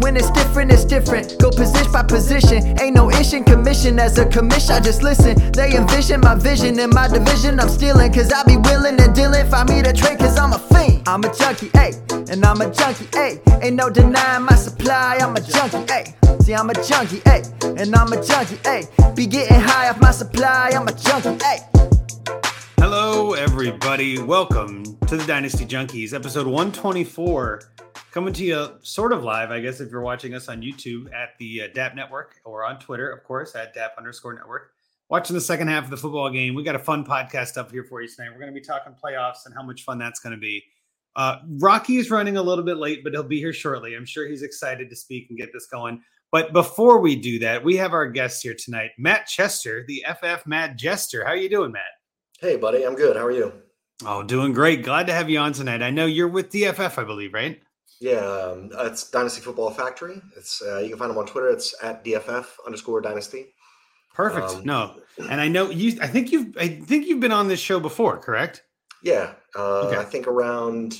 when it's different, it's different. Go position by position. Ain't no issue commission as a commission. I just listen. They envision my vision in my division. I'm stealing, cause I be willing and dealing. Find me the trade, cause I'm a fiend. I'm a junkie, ayy. And I'm a junkie, ayy. Ain't no denying my supply. I'm a junkie, ayy. See, I'm a junkie, ayy. And I'm a junkie, ayy. Be getting high off my supply. I'm a junkie, ayy. Hello, everybody. Welcome to the Dynasty Junkies, episode 124. Coming to you sort of live, I guess, if you're watching us on YouTube at the uh, DAP Network or on Twitter, of course, at DAP underscore network. Watching the second half of the football game. We got a fun podcast up here for you tonight. We're going to be talking playoffs and how much fun that's going to be. Uh, Rocky is running a little bit late, but he'll be here shortly. I'm sure he's excited to speak and get this going. But before we do that, we have our guest here tonight, Matt Chester, the FF Matt Jester. How are you doing, Matt? Hey, buddy, I'm good. How are you? Oh, doing great. Glad to have you on tonight. I know you're with DFF, I believe, right? Yeah, um, it's Dynasty Football Factory. It's uh, you can find them on Twitter. It's at DFF underscore Dynasty. Perfect. Um, no, and I know you. I think you've. I think you've been on this show before, correct? Yeah, uh, Okay. I think around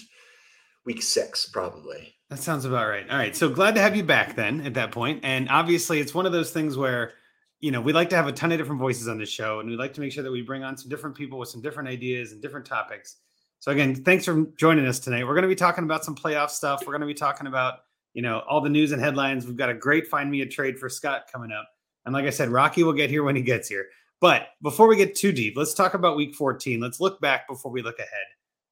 week six, probably. That sounds about right. All right. So glad to have you back then at that point. And obviously, it's one of those things where, you know, we like to have a ton of different voices on the show and we like to make sure that we bring on some different people with some different ideas and different topics. So, again, thanks for joining us tonight. We're going to be talking about some playoff stuff. We're going to be talking about, you know, all the news and headlines. We've got a great Find Me a Trade for Scott coming up. And like I said, Rocky will get here when he gets here. But before we get too deep, let's talk about week 14. Let's look back before we look ahead.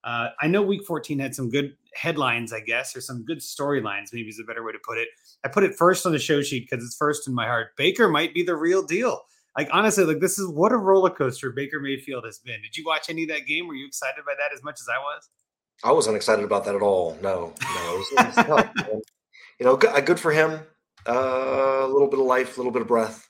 Uh, I know week 14 had some good headlines, I guess, or some good storylines, maybe is a better way to put it. I put it first on the show sheet because it's first in my heart. Baker might be the real deal. Like, honestly, like this is what a roller coaster Baker Mayfield has been. Did you watch any of that game? Were you excited by that as much as I was? I wasn't excited about that at all. No, no. It was, it was tough, you know, good, uh, for him. Uh, a little bit of life, a little bit of breath.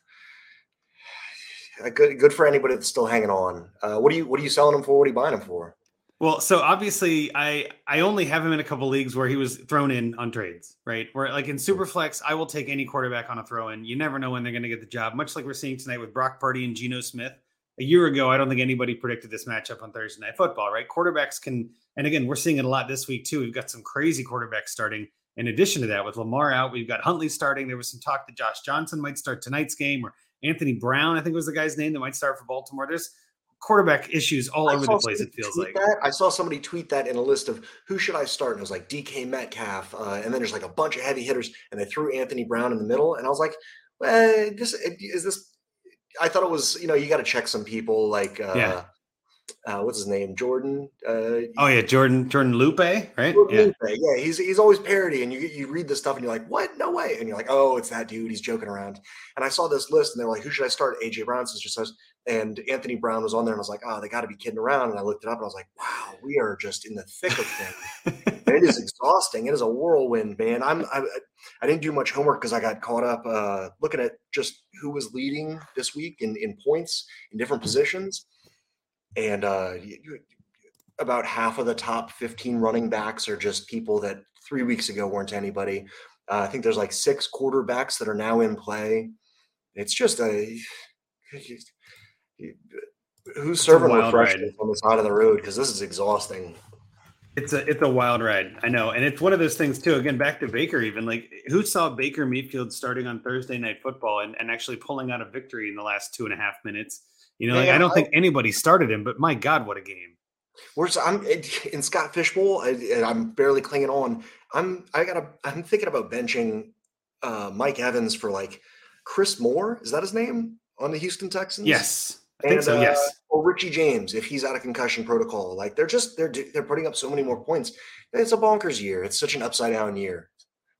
Uh, good, good for anybody that's still hanging on. Uh, what are you, what are you selling him for? What are you buying him for? Well, so obviously, I I only have him in a couple leagues where he was thrown in on trades, right? Where like in Superflex, I will take any quarterback on a throw in. You never know when they're going to get the job. Much like we're seeing tonight with Brock Purdy and Geno Smith. A year ago, I don't think anybody predicted this matchup on Thursday Night Football, right? Quarterbacks can, and again, we're seeing it a lot this week too. We've got some crazy quarterbacks starting. In addition to that, with Lamar out, we've got Huntley starting. There was some talk that Josh Johnson might start tonight's game, or Anthony Brown, I think was the guy's name that might start for Baltimore. There's quarterback issues all I over the place. It feels like. that. I saw somebody tweet that in a list of who should I start, and it was like DK Metcalf, uh, and then there's like a bunch of heavy hitters, and they threw Anthony Brown in the middle, and I was like, well, this is this. I thought it was, you know, you got to check some people like, uh, Yeah. uh, what's his name, Jordan. Uh, Oh yeah, Jordan Jordan Lupe, right? Jordan Yeah. Lupe. yeah, he's he's always parody, and you you read the stuff, and you're like, what? No way, and you're like, oh, it's that dude. He's joking around. And I saw this list, and they're like, who should I start? AJ Brown says just says, and Anthony Brown was on there, and I was like, oh, they got to be kidding around. And I looked it up, and I was like, wow, we are just in the thick of things. It is exhausting. It is a whirlwind, man. I'm I, I didn't do much homework because I got caught up uh, looking at just who was leading this week in in points in different positions, and uh, you, about half of the top 15 running backs are just people that three weeks ago weren't anybody. Uh, I think there's like six quarterbacks that are now in play. It's just a who's serving refreshments on the side of the road because this is exhausting. It's a it's a wild ride. I know, and it's one of those things too. Again, back to Baker. Even like who saw Baker Mayfield starting on Thursday Night Football and, and actually pulling out a victory in the last two and a half minutes? You know, like, I don't I- think anybody started him, but my God, what a game! Where's I'm in Scott Fish Bowl, and I'm barely clinging on. I'm I gotta I'm thinking about benching uh, Mike Evans for like Chris Moore. Is that his name on the Houston Texans? Yes, I think And, so. uh, yes, or Richie James if he's out of concussion protocol. Like they're just they're they're putting up so many more points. It's a bonkers year. It's such an upside down year.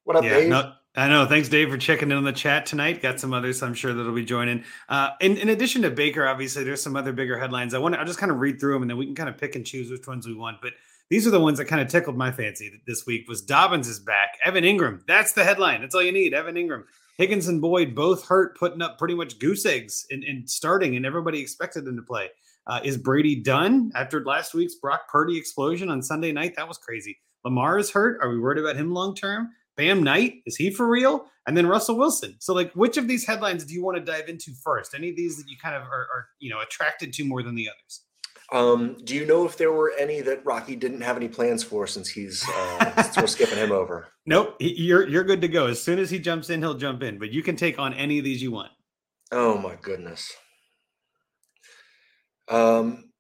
What up, yeah. Dave? No, I know. Thanks, Dave, for checking in on the chat tonight. Got some others, I'm sure that'll be joining. Uh, in, in addition to Baker, obviously, there's some other bigger headlines. I want to. I'll just kind of read through them, and then we can kind of pick and choose which ones we want. But these are the ones that kind of tickled my fancy this week. Was Dobbins is back? Evan Engram. That's the headline. That's all you need. Evan Engram. Higgins and Boyd both hurt, putting up pretty much goose eggs and, and starting, and everybody expected them to play. Uh, is Brady done after last week's Brock Purdy explosion on Sunday night? That was crazy. Lamar is hurt. Are we worried about him long term? Bam Knight, is he for real? And then Russell Wilson. So, like, which of these headlines do you want to dive into first? Any of these that you kind of are, are you know, attracted to more than the others? Um, do you know if there were any that Rocky didn't have any plans for since he's uh, since we're skipping him over? Nope, you're you're good to go. As soon as he jumps in, he'll jump in. But you can take on any of these you want. Oh my goodness. Um,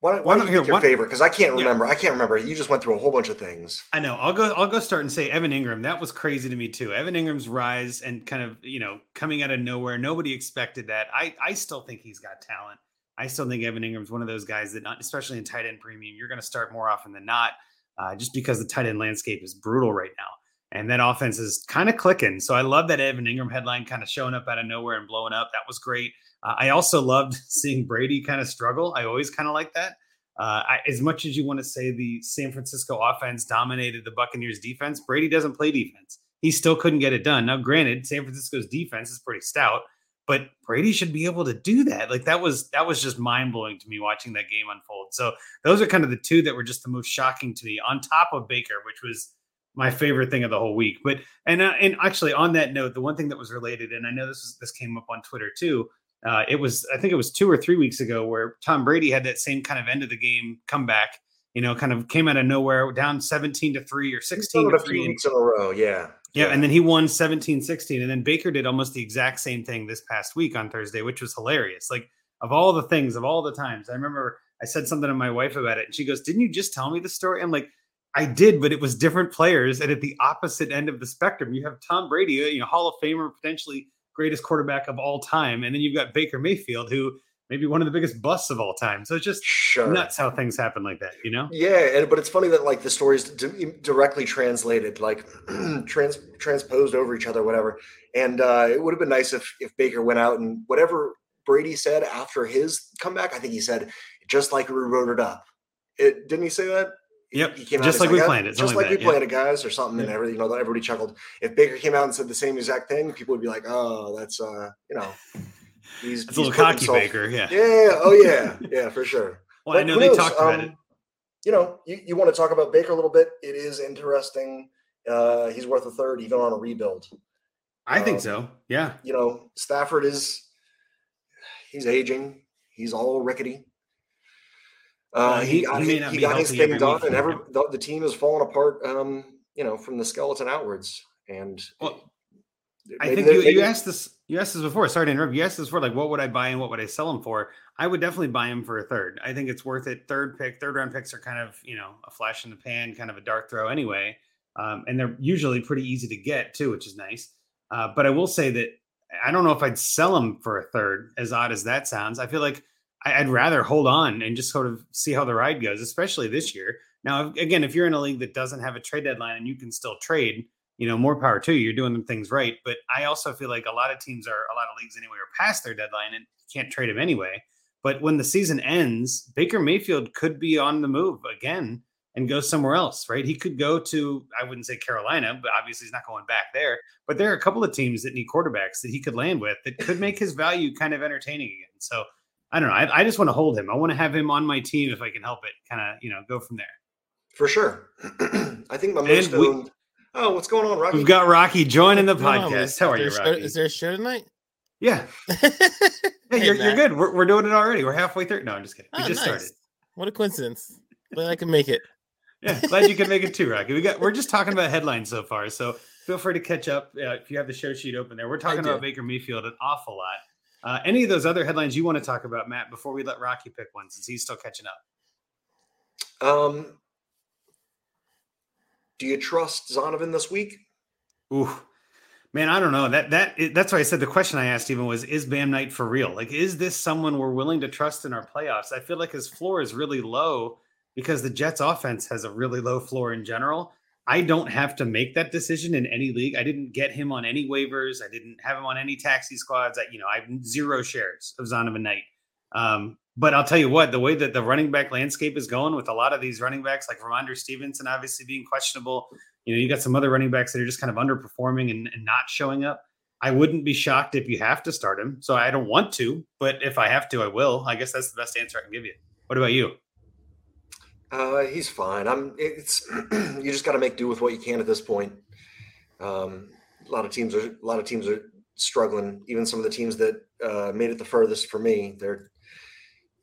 why don't, why don't you pick your favorite? Because I can't remember. Yeah. I can't remember. You just went through a whole bunch of things. I know. I'll go. I'll go start and say Evan Engram. That was crazy to me too. Evan Engram's rise and kind of you know coming out of nowhere. Nobody expected that. I I still think he's got talent. I still think Evan Engram's one of those guys that, not, especially in tight end premium, you're going to start more often than not, uh, just because the tight end landscape is brutal right now. And that offense is kind of clicking. So I love that Evan Engram headline kind of showing up out of nowhere and blowing up. That was great. Uh, I also loved seeing Brady kind of struggle. I always kind of like that. Uh, I, as much as you want to say the San Francisco offense dominated the Buccaneers defense, Brady doesn't play defense. He still couldn't get it done. Now, granted, San Francisco's defense is pretty stout, but Brady should be able to do that. Like that was that was just mind blowing to me watching that game unfold. So those are kind of the two that were just the most shocking to me, on top of Baker, which was my favorite thing of the whole week. But and uh, and actually on that note, the one thing that was related, and I know this was this came up on Twitter too, uh, it was, I think it was two or three weeks ago where Tom Brady had that same kind of end of the game comeback. You know, kind of came out of nowhere, down 17 to three or 16 to three. weeks in a row, yeah. Yeah, and then he won 17 16. And then Baker did almost the exact same thing this past week on Thursday, which was hilarious. Like, of all the things, of all the times, I remember I said something to my wife about it, and she goes, Didn't you just tell me the story? I'm like, I did, but it was different players. And at the opposite end of the spectrum, you have Tom Brady, you know, Hall of Famer, potentially greatest quarterback of all time. And then you've got Baker Mayfield, who maybe one of the biggest busts of all time. So it's just sure. nuts how things happen like that, you know? Yeah, and but it's funny that like the stories d- directly translated, like trans transposed over each other, whatever. And uh, it would have been nice if if Baker went out and whatever Brady said after his comeback, I think he said just like we wrote it up. It didn't he say that? Yep. He came just like we planned it. Just like, we planned it, guys, or something, and everything. You know, everybody chuckled. If Baker came out and said the same exact thing, people would be like, "Oh, that's uh, you know, he's, he's a little cocky himself. Baker." Yeah. Yeah. Oh yeah. Yeah, for sure. well, but I know they talked about um, it. You know, you, you want to talk about Baker a little bit? It is interesting. Uh, he's worth a third, even on a rebuild. I um, think so. Yeah. You know, Stafford is he's aging. He's all rickety. Uh, he, he, he, he got his thing done, and every the, the, team is falling apart. Um, you know, from the skeleton outwards. And well, I think you, you asked this. You asked this before. Sorry to interrupt. You asked this before, like, what would I buy and what would I sell him for? I would definitely buy him for a third. I think it's worth it. Third pick, third round picks are kind of you know a flash in the pan, kind of a dart throw anyway, um, and they're usually pretty easy to get too, which is nice. Uh, but I will say that I don't know if I'd sell him for a third. As odd as that sounds, I feel like I'd rather hold on and just sort of see how the ride goes, especially this year. Now, again, if you're in a league that doesn't have a trade deadline and you can still trade, you know, more power to you. You're doing things right. But I also feel like a lot of teams are, a lot of leagues anyway, are past their deadline and can't trade them anyway. But when the season ends, Baker Mayfield could be on the move again and go somewhere else, right? He could go to, I wouldn't say Carolina, but obviously he's not going back there. But there are a couple of teams that need quarterbacks that he could land with that could make his value kind of entertaining again. So I don't know. I, I just want to hold him. I want to have him on my team if I can help it. Kind of, you know, go from there. For sure. I think my most we, owned. Oh, what's going on, Rocky? We've got Rocky joining the podcast. No, How are you, Rocky? Is there a show tonight? Yeah. yeah, hey, you're, you're good. We're, we're doing it already. We're halfway through. No, I'm just kidding. We oh, just nice. started. What a coincidence. But I can make it. yeah, glad you can make it too, Rocky. We got. We're just talking about headlines so far, so feel free to catch up uh, if you have the show sheet open there. We're talking about Baker Mayfield an awful lot. Uh, any of those other headlines you want to talk about, Matt, before we let Rocky pick one, since he's still catching up? Um, do you trust Zonovan this week? Ooh, man, I don't know. That that that's why I said the question I asked even was, is Bam Knight for real? Like, is this someone we're willing to trust in our playoffs? I feel like his floor is really low because the Jets' offense has a really low floor in general. I don't have to make that decision in any league. I didn't get him on any waivers. I didn't have him on any taxi squads. I, you know, I have zero shares of Zonovan Knight. Um, But I'll tell you what, the way that the running back landscape is going with a lot of these running backs, like Rhamondre Stevenson, obviously being questionable. You know, you got some other running backs that are just kind of underperforming and, and not showing up. I wouldn't be shocked if you have to start him. So I don't want to, but if I have to, I will. I guess that's the best answer I can give you. What about you? Uh, he's fine. I'm. It's you just got to make do with what you can at this point. Um, a lot of teams are. A lot of teams are struggling. Even some of the teams that uh, made it the furthest for me, they're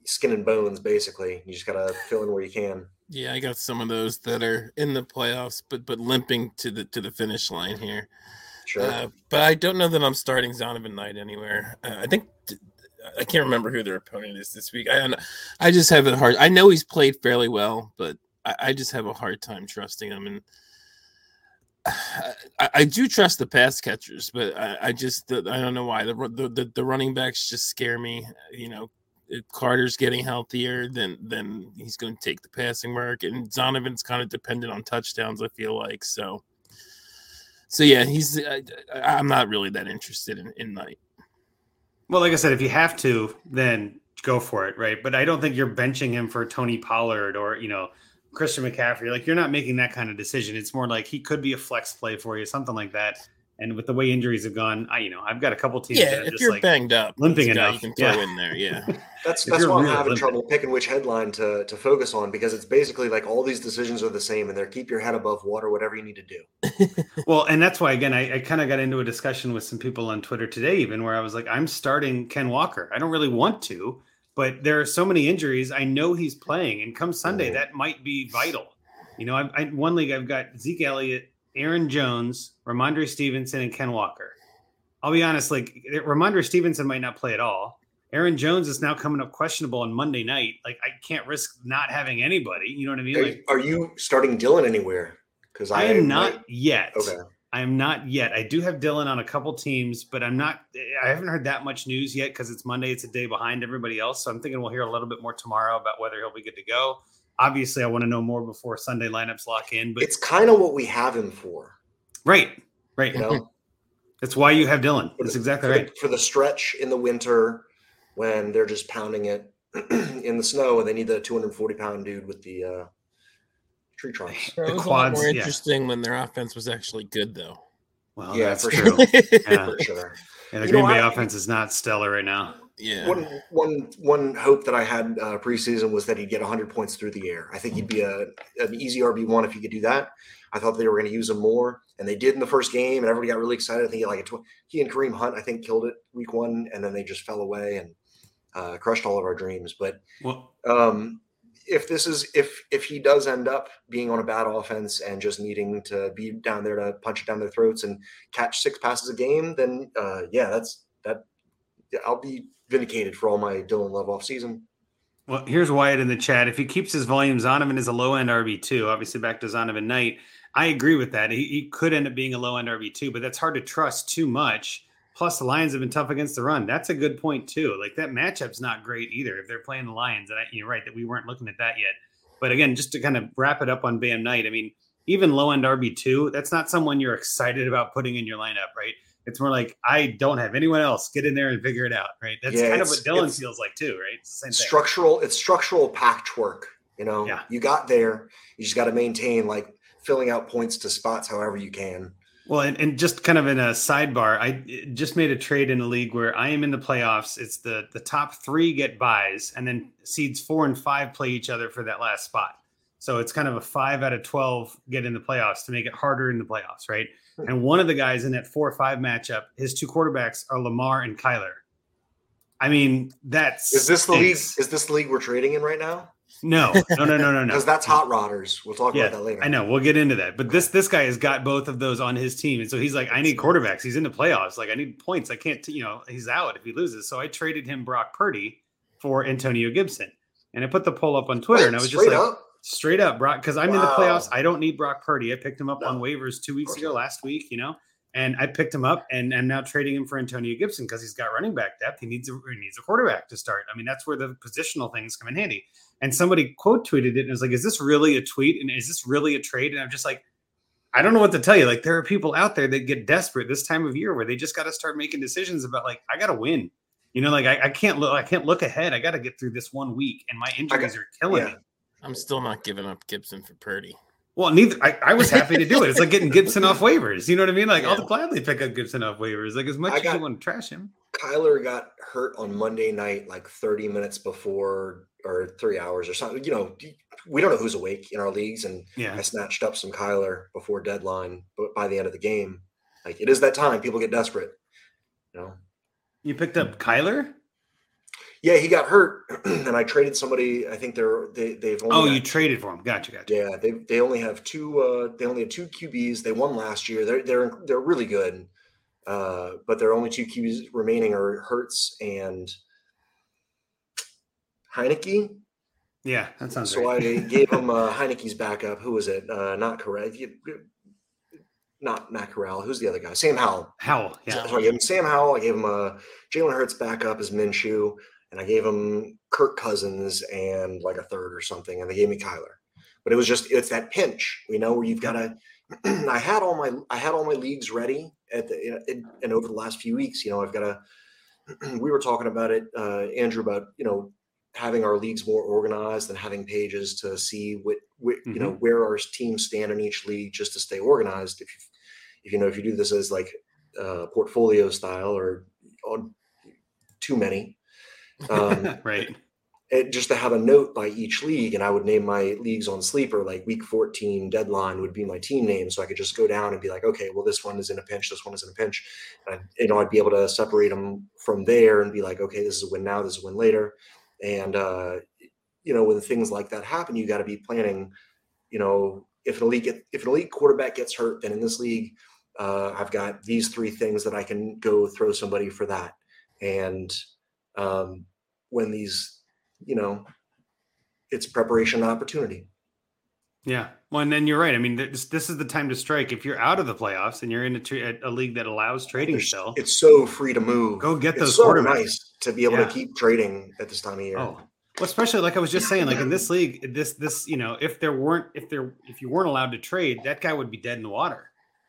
skin and bones basically. You just got to fill in where you can. Yeah, I got some of those that are in the playoffs, but but limping to the to the finish line here. Sure. Uh, but I don't know that I'm starting Zonovan Knight anywhere. Uh, I think I can't remember who their opponent is this week. I I just have a hard. I know he's played fairly well, but I, I just have a hard time trusting him. And I, I, do trust the pass catchers, but I, I just I don't know why the, the the running backs just scare me. You know, if Carter's getting healthier, then then he's going to take the passing work, and Zonovan's kind of dependent on touchdowns. I feel like so so yeah, he's. I, I'm not really that interested in, in Knight. Well, like I said, if you have to, then go for it, right? But I don't think you're benching him for Tony Pollard or you know Christian McCaffrey. Like you're not making that kind of decision. It's more like he could be a flex play for you, something like that. And with the way injuries have gone, I you know I've got a couple teams. Yeah, if you're like banged up, limping enough, you can throw yeah. in there. Yeah, that's that's why I'm really having limping. trouble picking which headline to to focus on because it's basically like all these decisions are the same and they're keep your head above water, whatever you need to do. well, and that's why again I, I kind of got into a discussion with some people on Twitter today, even where I was like, I'm starting Ken Walker. I don't really want to, but there are so many injuries. I know he's playing, and come Sunday, mm. that might be vital. You know, I, I one league I've got Zeke Elliott, Aaron Jones, Rhamondre Stevenson, and Ken Walker. I'll be honest, like Rhamondre Stevenson might not play at all. Aaron Jones is now coming up questionable on Monday night. Like I can't risk not having anybody. You know what I mean? Are, like, are you starting Dillon anywhere? Because I, I, am not might... yet. Okay. I am not yet. I do have Dillon on a couple teams, but I'm not. I haven't heard that much news yet because it's Monday. It's a day behind everybody else. So I'm thinking we'll hear a little bit more tomorrow about whether he'll be good to go. Obviously, I want to know more before Sunday lineups lock in. But it's kind of what we have him for. Right. Right. You know, that's why you have Dillon. That's exactly for right. The, for the stretch in the winter when they're just pounding it in the snow and they need the 240 pound dude with the uh, tree trunks. It was quads, more interesting yeah. when their offense was actually good, though. Well, yeah, for true. sure. yeah. For sure. Yeah, the you Green know, Bay I, offense is not stellar right now. Yeah. One one one hope that I had uh, preseason was that he'd get 100 points through the air. I think he'd be a an easy RB one if he could do that. I thought they were going to use him more, and they did in the first game, and everybody got really excited. I think he like a tw- he and Kareem Hunt, I think, killed it week one, and then they just fell away and uh, crushed all of our dreams. But well, um, if this is if if he does end up being on a bad offense and just needing to be down there to punch it down their throats and catch six passes a game, then uh, yeah, that's that. I'll be vindicated for all my Dillon Love off season. Well, here's Wyatt in the chat. If he keeps his volume, Zonovan is a low end RB two. Obviously, back to Zonovan Knight. I agree with that. He, he could end up being a low end RB two, but that's hard to trust too much. Plus, the Lions have been tough against the run. That's a good point too. Like that matchup's not great either if they're playing the Lions. And I, you're right that we weren't looking at that yet. But again, just to kind of wrap it up on Bam Knight, I mean, even low end RB two, that's not someone you're excited about putting in your lineup, right? It's more like I don't have anyone else. Get in there and figure it out, right? That's yeah, kind of what Dillon feels like too, right? same structural. It's structural patchwork. You know, yeah. you got there. You just got to maintain like filling out points to spots however you can. Well, and, and just kind of in a sidebar, I just made a trade in a league where I am in the playoffs. It's the the top three get buys, and then seeds four and five play each other for that last spot. So it's kind of a five out of twelve get in the playoffs to make it harder in the playoffs, right? And one of the guys in that four or five matchup, his two quarterbacks are Lamar and Kyler. I mean, that's is this the league? Is this the league we're trading in right now? No, no, no, no, no, no. Because that's hot rodders. We'll talk yeah, about that later. I know. We'll get into that. But this this guy has got both of those on his team, and so he's like, I need quarterbacks. He's in the playoffs. Like, I need points. I can't. T- you know, he's out if he loses. So I traded him Brock Purdy for Antonio Gibson, and I put the poll up on Twitter, Wait, and I was just like, up? Straight up, Brock, because I'm wow. in the playoffs. I don't need Brock Purdy. I picked him up no. on waivers two weeks ago, last week. You know, and I picked him up, and I'm now trading him for Antonio Gibson because he's got running back depth. He needs a he needs a quarterback to start. I mean, that's where the positional things come in handy. And somebody quote tweeted it and was like, "Is this really a tweet? And is this really a trade?" And I'm just like, I don't know what to tell you. Like, there are people out there that get desperate this time of year where they just got to start making decisions about like, I got to win. You know, like I, I can't look I can't look ahead. I got to get through this one week, and my injuries are killing yeah. me. I'm still not giving up Gibson for Purdy. Well, neither I, I was happy to do it. It's like getting Gibson off waivers. You know what I mean? Like I'll gladly pick up Gibson off waivers. Like as much I as got- you want to trash him. Kyler got hurt on Monday night, like 30 minutes before or three hours or something. You know, we don't know who's awake in our leagues, and Yeah. I snatched up some Kyler before deadline. But by the end of the game, like it is that time, people get desperate. You know, You picked up Kyler? Yeah, he got hurt, and I traded somebody. I think they're they they've only Oh, got- you traded for him. Gotcha, gotcha. Yeah, they they only have two. Uh, they only have two QBs. They won last year. They're they're they're really good, uh, but their only two QBs remaining are Hurts and Heinicke. Yeah, that sounds So right. I gave him uh, Heinicke's backup. Who was it? Uh, not correct. Not Matt Corral. Who's the other guy? Sam Howell. Howell. Yeah. So I gave him Sam Howell. I gave him uh, Jalen Hurts backup as Minshew, and I gave them Kirk Cousins and like a third or something, and they gave me Kyler. But it was just it's that pinch, you know, where you've got to. I had all my I had all my leagues ready at the and- and over the last few weeks, you know, I've got to. We were talking about it, uh, Andrew, about you know having our leagues more organized and having pages to see what, what you know where our teams stand in each league just to stay organized. If you, if you know if you do this as like uh, portfolio style or on too many, um, right. it, just to have a note by each league, and I would name my leagues on sleeper like week 14 deadline would be my team name, so I could just go down and be like, okay, well this one is in a pinch, this one is in a pinch, and I, you know I'd be able to separate them from there and be like, okay, this is a win now, this is a win later, and uh, you know when things like that happen, you got to be planning. You know, if an elite get, if an elite quarterback gets hurt, then in this league, uh, I've got these three things that I can go throw somebody for that, and um, when these, you know, it's preparation and opportunity. Yeah. Well, and then you're right. I mean, this this is the time to strike. If you're out of the playoffs and you're in a, tra- a league that allows trading There's- still, It's so free to move. go get It's those so quarterbacks. nice to be able Yeah. to keep trading at this time of year. Oh, well, especially like I was just saying, like in this league, this this you know, if there weren't if there if you weren't allowed to trade, that guy would be dead in the water.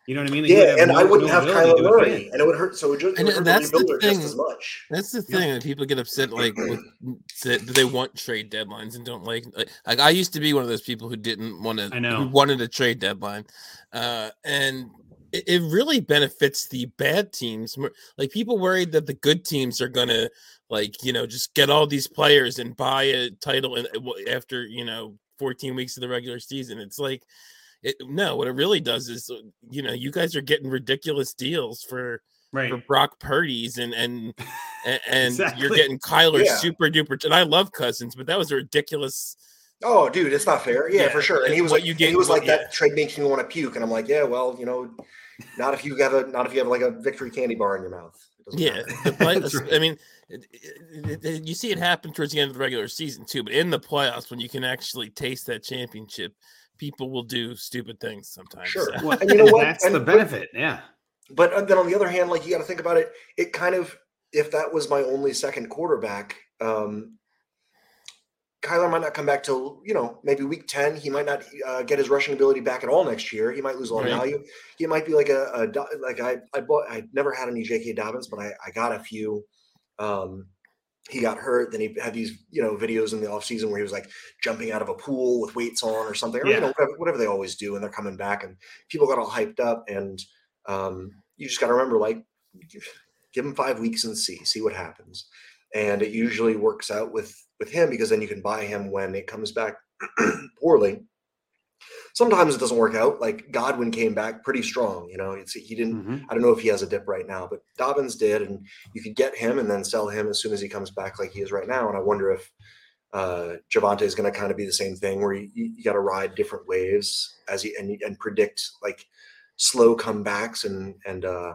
You know what I mean? Like, yeah, and no- I wouldn't no have ability Kyler Murray, and it would hurt. So it would just, it And would hurt that's the the just thing. as much. That's the Yeah. thing that people get upset like with that they want trade deadlines and don't like like, like I used to be one of those people who didn't want to I know. who wanted a trade deadline. Uh and it, it really benefits the bad teams. Like people worried that the good teams are gonna like, you know, just get all these players and buy a title and after, you know, 14 weeks of the regular season. It's like it, no, what it really does is, uh, you know, you guys are getting ridiculous deals for Right. for Brock Purdy's and and and, and you're getting Kyler Yeah. super duper. And I love Cousins, but that was a ridiculous. Oh, dude, it's not fair. Yeah, Yeah, for sure. And he was what like, you and get- he was what- like that trade makes me want to puke, and I'm like, yeah, well, you know, not if you have a not if you have like a victory candy bar in your mouth. Yeah, matter. the play, right. I mean, it- it- it- you see it happen towards the end of the regular season too, but in the playoffs, when you can actually taste that championship, people will do stupid things sometimes. Sure. so. Well, And you know what? That's And- the but- benefit. Yeah. But uh, then on the other hand, like you got to think about it. It kind of, if that was my only second quarterback, um, Kyler might not come back till you know maybe week ten. He might not uh, get his rushing ability back at all next year. He might lose a lot Right. of value. He might be like a, a like I I bought. I never had any J.K. Dobbins, but I I got a few. Um, he got hurt. Then he had these you know videos in the offseason where he was like jumping out of a pool with weights on or something, or you know whatever, whatever they always do, and they're coming back, and people got all hyped up and um, you just got to remember like give him five weeks and see see what happens and it usually works out with with him because then you can buy him when it comes back poorly sometimes it doesn't work out. Like godwin came back pretty strong you know? It's he didn't Mhm. i don't know if he has a dip right now but dobbins did and you could get him and then sell him as soon as he comes back like he is right now and i wonder if uh Javonte is going to kind of be the same thing where you, you got to ride different waves as he and, and predict like slow comebacks and and uh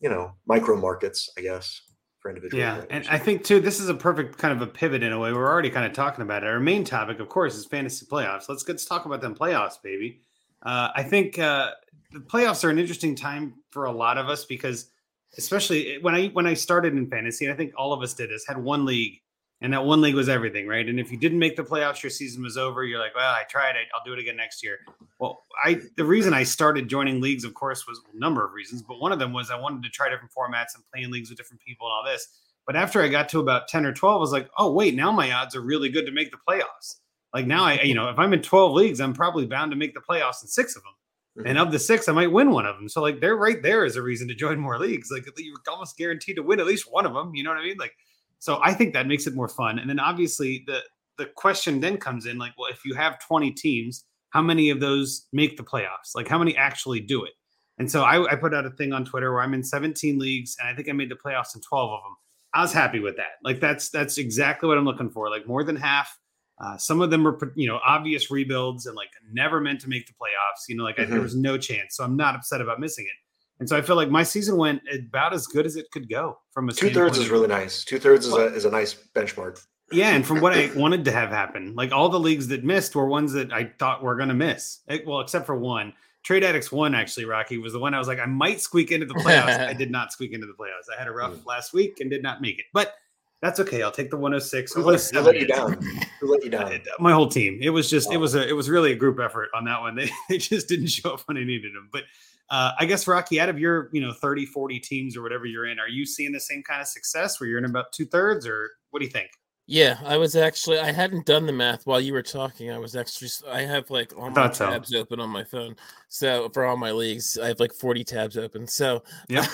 you know micro markets i guess for individual Yeah, and I think too, this is a perfect kind of a pivot in a way. We're already kind of talking about it. Our main topic, of course, is fantasy playoffs. Let's let's talk about them playoffs, baby. Uh, I think uh, the playoffs are an interesting time for a lot of us because, especially when I when I started in fantasy, and I think all of us did this, had one league, and that one league was everything, right? And if you didn't make the playoffs, your season was over. You're like, well, I tried it. I'll do it again next year. Well, I the reason I started joining leagues, of course, was a number of reasons, but one of them was I wanted to try different formats and play in leagues with different people and all this. But after I got to about 10 or 12, I was like, oh, wait, now my odds are really good to make the playoffs. Like now I, you know, if I'm in 12 leagues, I'm probably bound to make the playoffs in six of them. Mhm. And of the six, I might win one of them. So like they're right there as a reason to join more leagues. Like you're almost guaranteed to win at least one of them. You know what I mean? Like, so I think that makes it more fun. And then obviously the the question then comes in like, well, if you have 20 teams, how many of those make the playoffs? Like how many actually do it? And so I, I put out a thing on Twitter where I'm in 17 leagues and I think I made the playoffs in 12 of them. I was happy with that. Like that's that's exactly what I'm looking for. Like more than half. Uh, some of them were you know obvious rebuilds and like never meant to make the playoffs. You know, like I, there Mhm. was no chance. So I'm not upset about missing it. And so I feel like my season went about as good as it could go from a Two thirds is really nice. Two thirds is a is a nice benchmark. yeah, and from what I wanted to have happen, like all the leagues that missed were ones that I thought were going to miss. Eh, Well, except for one. Trade Addicts one actually, Rocky was the one I was like, I might squeak into the playoffs. I did not squeak into the playoffs. I had a rough Mm. last week and did not make it, but that's okay. I'll take the 106. Who or let, who let you down? Who let you down? Uh, My whole team. It was just, it Oh. was a, it was really a group effort on that one. They, they just didn't show up when I needed them. But uh, I guess Rocky, out of your, you know, 30, 40 teams or whatever you're in, are you seeing the same kind of success where you're in about two thirds or what do you think? Yeah, I was actually I hadn't done the math while you were talking. I was actually I have like all my thought so. tabs open on my phone. So for all my leagues, I have like 40 tabs open. So yeah,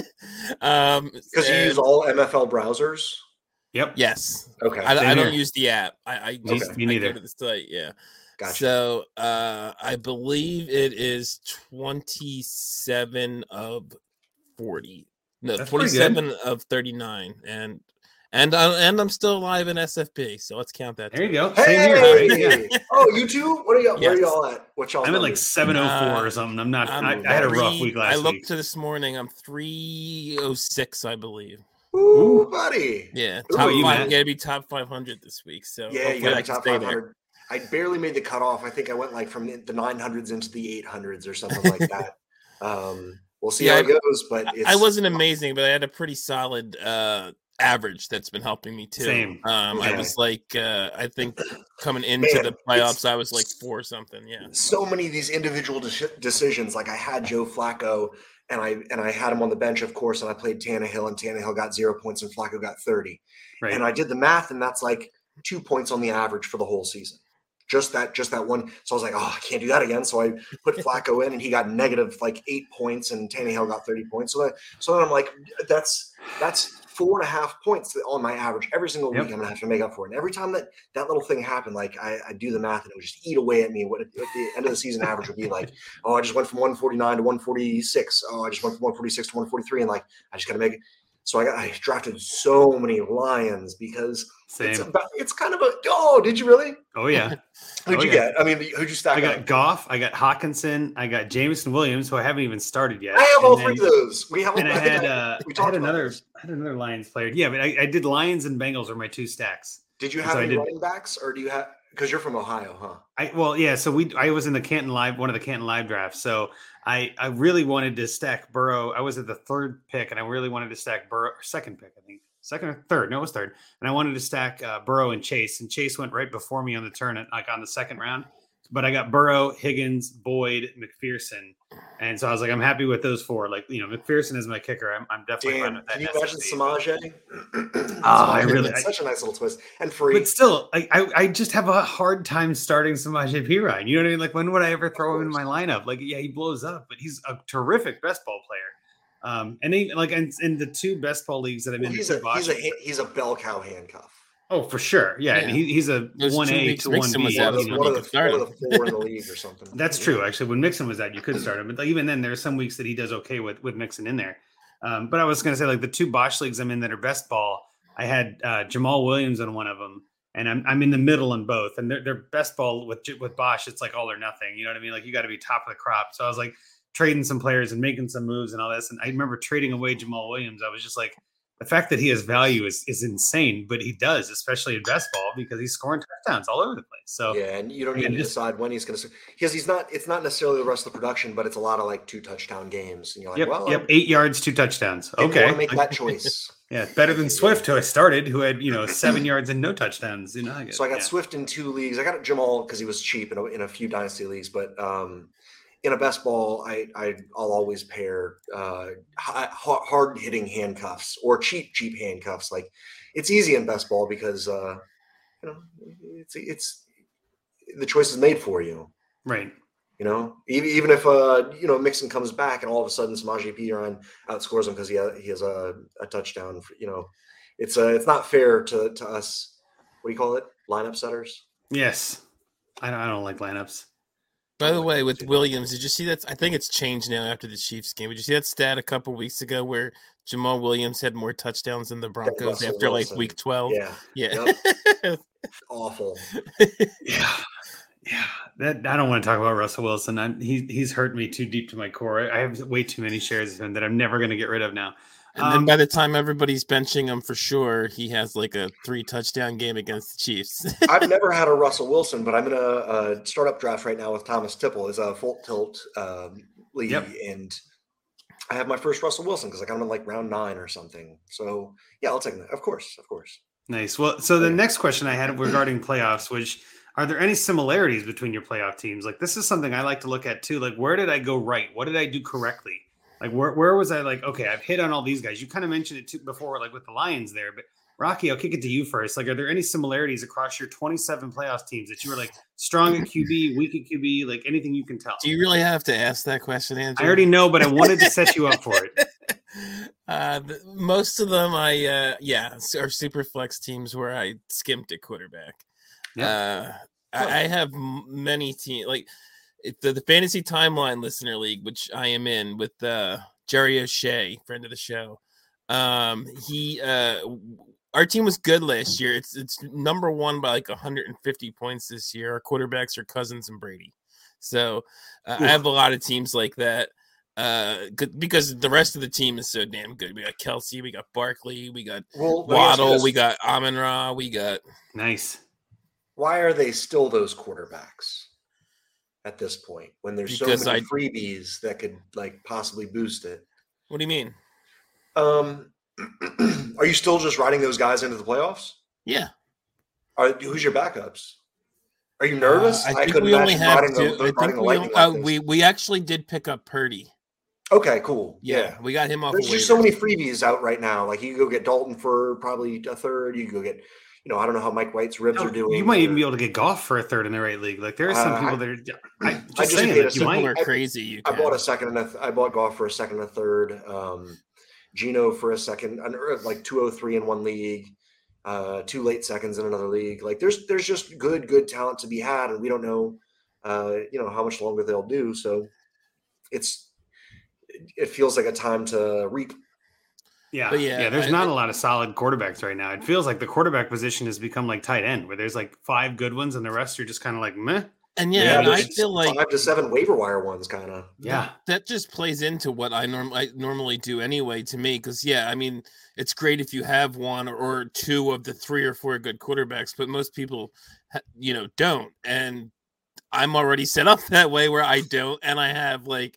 um Because you use all MFL browsers. Yep. yes. Okay, I, I don't use the app. I, I just me I go neither. to the site, yeah. gotcha. So uh I believe it is 27 of 40. No, That's 27 of 39 and and I, and I'm still alive in SFB, so let's count that. There you too. go. Same here. Right? Hey! oh, you two? What are y'all? Where are y'all at? What y'all? I'm at like numbers? 704 or something. I'm not. I'm I, I had a rough three- week I looked week. to this morning. I'm 306, I believe. Ooh, buddy. Yeah, top you, five. Matt? Gotta be top 500 this week. So Yeah, you hopefully got I the can top stay there. 500. I barely made the cutoff. I think I went like from the the 900s into the 800s or something like that. Um, we'll see Yeah, how it goes, but it's, I wasn't amazing, but I had a pretty solid uh average that's been helping me too. Same. Um, I was like, uh, I think coming into Man, the playoffs, I was like four something. Yeah. so many of these individual deci- decisions. Like I had Joe Flacco, and I and I had him on the bench, of course, and I played Tannehill, and Tannehill got zero points, and Flacco got 30. Right. And I did the math, and that's like two points on the average for the whole season. Just that, just that one. So I was like, oh, I can't do that again. So I put Flacco in, and he got negative like eight points, and Tannehill got 30 points. So that, so then I'm like, that's that's four and a half points on my average every single Yep. week. I'm gonna have to make up for it. And every time that that little thing happened, like I, I do the math, and it would just eat away at me. What at the end of the season average would be like, oh, I just went from 149 to 146. Oh, I just went from 146 to 143, and like I just gotta make it. So I got I drafted so many lions because it's about it's kind of a oh, did you really? Oh yeah. Who'd Oh, you yeah. get? I mean, who'd you stack I up? got Goff. I got Hockenson. I got Jameson Williams, who I haven't even started yet. I have and all then- three of those. We have. And I had uh, we I had another. this. I had another Lions player. Yeah, but I, I did Lions and Bengals are my two stacks. Did you have I any running backs, or do you have? Because you're from Ohio, huh? I well, yeah. So we, I was in the Canton Live, one of the Canton Live drafts. So I, I really wanted to stack Burrow. I was at the third pick, and I really wanted to stack Burrow. Second pick, I think. Second or third? No, it was third. And I wanted to stack uh, Burrow and Chase, and Chase went right before me on the turn, like on the second round. But I got Burrow, Higgins, Boyd, McPherson, and so I was like, I'm happy with those four. Like, you know, McPherson is my kicker. I'm, I'm definitely fine Damn, with that. can you imagine Samaje? Oh, I really- I- such a nice little twist and free. But still, I, I I just have a hard time starting Samaje Perine. You know what I mean? Like, when would I ever throw him in my lineup? Like, yeah, he blows up, but he's a terrific best ball player. Um, and he, like in, in the two best ball leagues that I'm Well, in, he's a he's a he's a bell cow handcuff. Oh for sure, yeah, and Yeah. he, he's a one two A to one B. One of the, when one you of could the, start one of him. the four in the league or something. That's true. Actually, when Mixon was out, you could start him, but like, even then, there's some weeks that he does okay with with Mixon in there. Um, but I was going to say, like the two Bosch leagues I'm in that are best ball, I had uh, Jamaal Williams on one of them, and I'm I'm in the middle in both, and they're, they're best ball with J- with Bosch. It's like all or nothing. You know what I mean? Like you got to be top of the crop. So I was like trading some players and making some moves and all this. And I remember trading away Jamaal Williams. I was just like, the fact that he has value is is insane, but he does, especially in best ball, because he's scoring touchdowns all over the place. So Yeah, and you don't need to just- decide when he's going to because he's not. It's not necessarily the rest of the production, but it's a lot of like two touchdown games, and you're like, Yep, well, yep, eight yards, two touchdowns. Okay, make that choice. yeah, better than. Swift, who I started, who had you know seven yards and no touchdowns. You know, I get, So I got yeah. Swift in two leagues. I got Jamaal because he was cheap in a, in a few dynasty leagues, but um, in a best ball, I, I will always pair uh, hard hitting handcuffs or cheap cheap handcuffs. Like it's easy in best ball because uh, you know it's it's the choice is made for you. Right. You know, even, even if uh you know Mixon comes back and all of a sudden Samaje Perine outscores him because he has, he has a, a touchdown. For, you know, it's uh it's not fair to to us. What do you call it? Lineup setters. Yes, I don't, I don't like lineups. By the way, with Williams, did you see that? I think it's changed now after the Chiefs game. Did you see that stat a couple weeks ago where Jamaal Williams had more touchdowns than the Broncos after Wilson. like week 12? Yeah. Yeah. Yep. Awful. yeah. Yeah. That I don't want to talk about Russell Wilson. I, he, he's hurt me too deep to my core. I have way too many shares of him that I'm never going to get rid of now. And um, then by the time everybody's benching him for sure, he has like a three touchdown game against the Chiefs. I've never had a Russell Wilson, but I'm in a, a startup draft right now with Thomas Tipple as a full tilt um, league, yep. and I have my first Russell Wilson because like I'm in like round nine or something. So yeah, I'll take that. Of course, of course. Nice. Well, so the next question I had regarding playoffs, which are there any similarities between your playoff teams? Like this is something I like to look at too. Like where did I go right? What did I do correctly? Like where where was I like, okay, I've hit on all these guys. You kind of mentioned it too before, like with the Lions there, but Rocky, I'll kick it to you first. Like, are there any similarities across your 27 playoff teams that you were like strong at QB, weak at QB, like anything you can tell? Do you really have to ask that question, Andrew? I already know, but I wanted to set you up for it. Uh, the, most of them, I uh, yeah, are super flex teams where I skimped at quarterback. Yeah, uh, I, I have many teams like the, the fantasy timeline listener league, which I am in with uh, Jerry O'Shea, friend of the show. Um, he uh, our team was good last year. It's it's number one by like 150 points this year. Our quarterbacks are Cousins and Brady. So uh, I have a lot of teams like that uh, because the rest of the team is so damn good. We got Kelce, we got Barkley, we got well, Waddle, we got Amon Ra, we got nice. Why are they still those quarterbacks? At this point when there's because so many I, freebies that could like possibly boost it. What do you mean? Um, are you still just riding those guys into the playoffs? Yeah. Are, who's your backups? Are you nervous? Uh, I, think we only have two. The, I think we, only, uh, we we actually did pick up Purdy. Okay, cool. Yeah, yeah. we got him off. There's just so many freebies out right now. Like you go get Dalton for probably a third. You go get you know, I don't know how Mike White's ribs no, are doing. You might even be able to get Goff for a third in the right league. Like there are some uh, people that are. I, just, I just saying, like, you might, are crazy. You I, bought a second and a th- I bought Goff for a second and a third. Um, Geno for a second, like two oh three in one league, uh, two late seconds in another league. Like there's there's just good good talent to be had, and we don't know, uh, you know, how much longer they'll do. So it's it feels like a time to reap yeah, yeah, yeah. There's I, not I, a lot of solid quarterbacks right now. It feels like the quarterback position has become like tight end, where there's like five good ones, and the rest are just kind of like meh. And yeah, yeah and I feel like five to seven waiver wire ones, kind of. Yeah, that just plays into what I normally normally do anyway. To me, because yeah, I mean, it's great if you have one or two of the three or four good quarterbacks, but most people, you know, don't. And I'm already set up that way where I don't, and I have like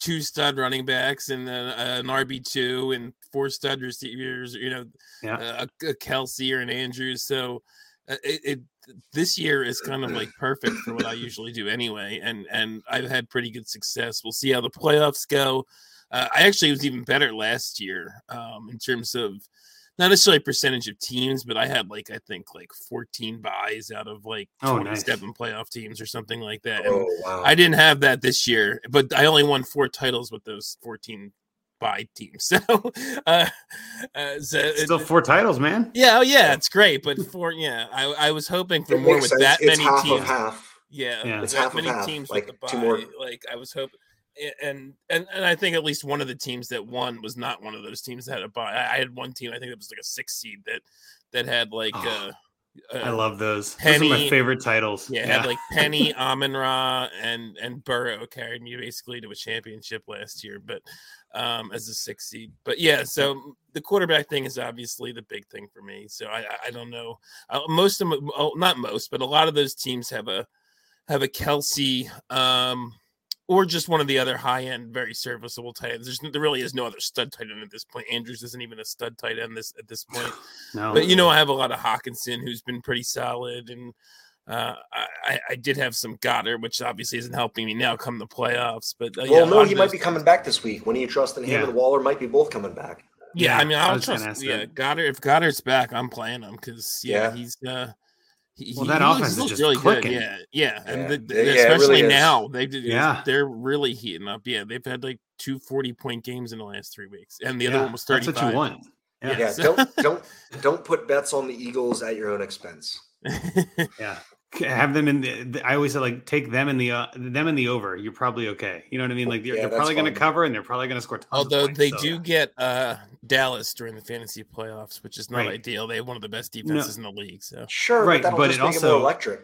two stud running backs and an RB two and four stud receivers. You know, yeah. a, a Kelce or an Andrews. So uh, it, it, this year is kind of like perfect for what I usually do anyway, and and I've had pretty good success. We'll see how the playoffs go. Uh, I actually was even better last year um, in terms of not necessarily percentage of teams, but I had like I think like 14 buys out of like 27 oh, nice. playoff teams or something like that. And oh, wow. I didn't have that this year, but I only won four titles with those 14 buy teams. So, uh, uh so still four titles, man. Yeah, oh yeah, it's great. But for yeah, I, I was hoping for it more with sense. that it's many half teams. Of half. Yeah, yeah. it's half many half. teams like with the buy. Two more. Like I was hoping and and and I think at least one of the teams that won was not one of those teams that had a buy. I, had one team, I think it was like a six seed that that had like oh, uh, I love those. Penny, those are my favorite titles. Yeah, yeah. had like Penny, Amon Ra, and and Burrow carried me basically to a championship last year, but um as a six seed. But yeah, so the quarterback thing is obviously the big thing for me. So I I don't know. Uh, most of them, oh, not most, but a lot of those teams have a have a Kelce Um, or just one of the other high end, very serviceable tight ends. There's, there really is no other stud tight end at this point. Andrews isn't even a stud tight end this at this point. no. But you know, I have a lot of Hockenson who's been pretty solid, and Uh, I, I did have some Goedert, which obviously isn't helping me now come the playoffs. But uh, well, yeah, no, he might be coming back this week. When do you trust in him Yeah. and Waller might be both coming back? Yeah, Yeah, I mean, I I'll was gonna trust. ask Yeah, that. Goedert. If Goedert's back, I'm playing him because yeah, Yeah. he's uh, he, Well, that he looks- offense is looks just really clicking. good. Yeah, yeah, and the, the- yeah, it really especially now they did. Yeah. they're really heating up. Yeah, they've had like two 40 point games in the last three weeks, and the Yeah, other one was that's 35. what you want. Yeah. Yeah, so- don't don't don't put bets on the Eagles at your own expense. Yeah. C- Have them in the, the- I always say like take them in the uh, them in the over. You're probably okay. You know what I mean? Like they're, Yeah, they're probably going to cover and they're probably going to score. Tons Although points, they so- do get uh Dallas during the fantasy playoffs, which is not Right. ideal. They have one of the best defenses in the league. So Sure, Right, but but just it also- electric.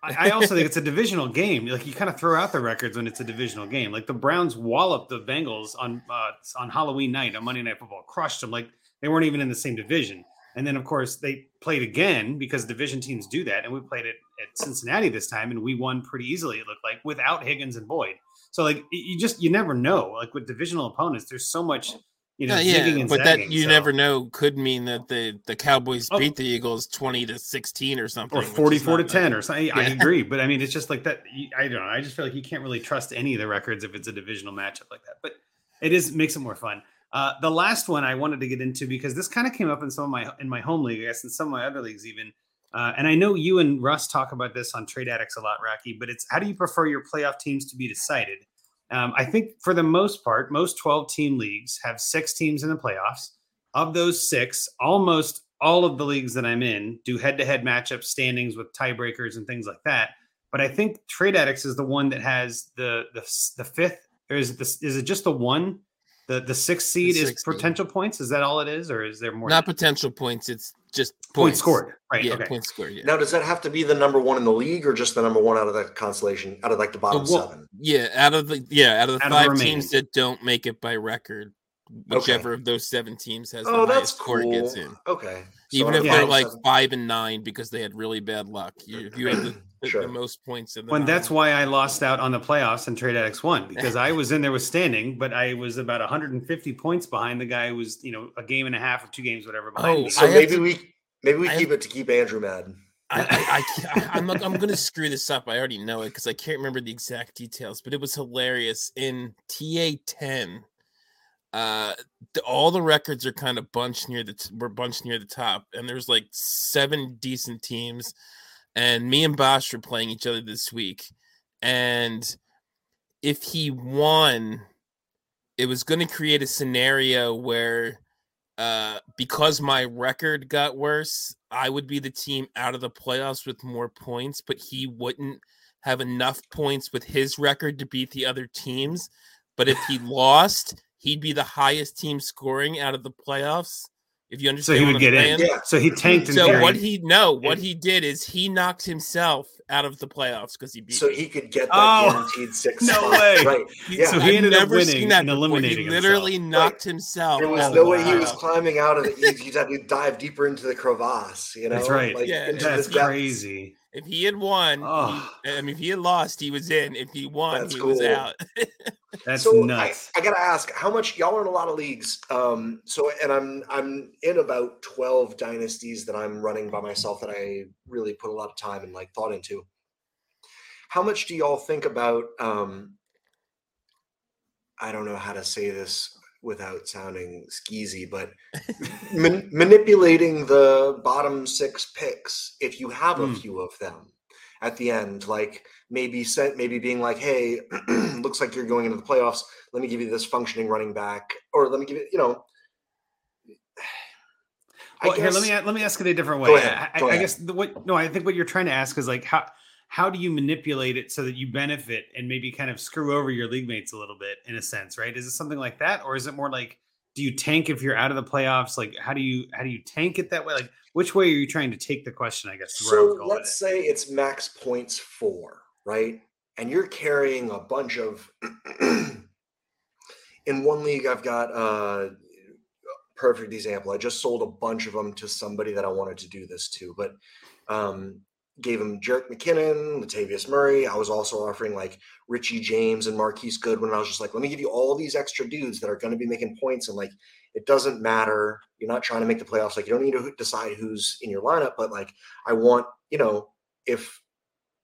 I, I also think it's a divisional game. Like you kind of throw out the records when it's a divisional game. Like the Browns walloped the Bengals on uh, on Halloween night on Monday Night Football, crushed them. Like they weren't even in the same division. And then of course they played again because division teams do that. And we played it at Cincinnati this time, and we won pretty easily. It looked like without Higgins and Boyd. So like you just you never know. Like with divisional opponents, there's so much you know yeah, zigging yeah, but that you so- never know could mean that the the Cowboys Oh. beat the Eagles 20 to 16 or something, or 44 to 10 or something. I agree. But I mean, it's just like that. I don't know. I just feel like you can't really trust any of the records if it's a divisional matchup like that. But it is makes it more fun. Uh, the last one I wanted to get into because this kind of came up in some of my in my home league, I guess, in some of my other leagues even. Uh, and I know you and Russ talk about this on Trade Addicts a lot, Rocky. But it's how do you prefer your playoff teams to be decided? Um, I think for the most part, most 12 team leagues have six teams in the playoffs. Of those six, almost all of the leagues that I'm in do head to head matchup standings with tiebreakers and things like that. But I think Trade Addicts is the one that has the the, the fifth, or is it the, is it just the one? The the sixth seed is sixth seed. potential points. Is that all it is, or is there more? Not potential points, it's just points points, scored, right? Yeah, okay. points scored. Yeah. Now, does that have to be the number one in the league, or just the number one out of the constellation, out of like the bottom The wa- seven? Yeah, out of the yeah, out of the Out of the five remaining. teams that don't make it by record, whichever of those seven teams has Oh, the that's highest score cool. gets in. Okay, So Even if Yeah. they're like seven- five and nine because they had really bad luck, you, if you have the, the, Sure. the most points in the When that's why I lost out on the playoffs and Trade Addicts won because I was in there with standing, but I was about 150 points behind the guy who was, you know, a game and a half or two games, whatever. Behind Oh, me. so I have maybe to- we maybe we I keep it to keep Andrew mad. I, I, I, I, I'm I'm gonna screw this up. I already know it because I can't remember the exact details, but it was hilarious in TA ten. Uh, the, all the records are kind of bunched near the t- were bunched near the top, and there's like seven decent teams, and me and Bosch were playing each other this week, and if he won, it was going to create a scenario where uh, because my record got worse, I would be the team out of the playoffs with more points, but he wouldn't have enough points with his record to beat the other teams. But if he lost, he'd be the highest team scoring out of the playoffs. If you understand, so understand, he what would I'm get in. saying. Yeah. So he tanked So theory. what he no, what he did is he knocked himself out of the playoffs because he beat. So me. he could get that Oh, guaranteed six. no spot. way. Right. Yeah. So he I've ended up never seen winning that and eliminating He himself. literally knocked himself. There was out no of way he was climbing out of it. He'd, he'd have to dive deeper into the crevasse. You know, That's right. Like, Yeah, into That's the depths. crazy. If he had won, he- Oh. I mean, if he had lost, he was in. If he won, That's he was out. That's so nuts. I, I gotta ask, how much y'all are in a lot of leagues? Um, so and I'm I'm in about twelve dynasties that I'm running by myself that I really put a lot of time and like thought into. How much do y'all think about? Um, I don't know how to say this without sounding skeezy, but man- manipulating the bottom six picks if you have a Hmm. few of them at the end, like maybe sent, maybe being like, "Hey, looks like you're going into the playoffs. Let me give you this functioning running back, or let me give you, you know." Well, here, let me let me ask it a different way. Ahead, I, I guess the, what no, I think what you're trying to ask is like how how do you manipulate it so that you benefit and maybe kind of screw over your league mates a little bit in a sense, right? Is it something like that, or is it more like do you tank if you're out of the playoffs? Like how do you how do you tank it that way? Like which way are you trying to take the question? I guess. is where I was So let's say it's max points four, right? And you're carrying a bunch of. in one league, I've got a perfect example. I just sold a bunch of them to somebody that I wanted to do this to, but um, gave him Jerick McKinnon, Latavius Murray. I was also offering like Richie James and Marquise Goodwin. I was just like, let me give you all these extra dudes that are going to be making points. And like, it doesn't matter. You're not trying to make the playoffs. Like, you don't need to decide who's in your lineup, but like, I want, you know, if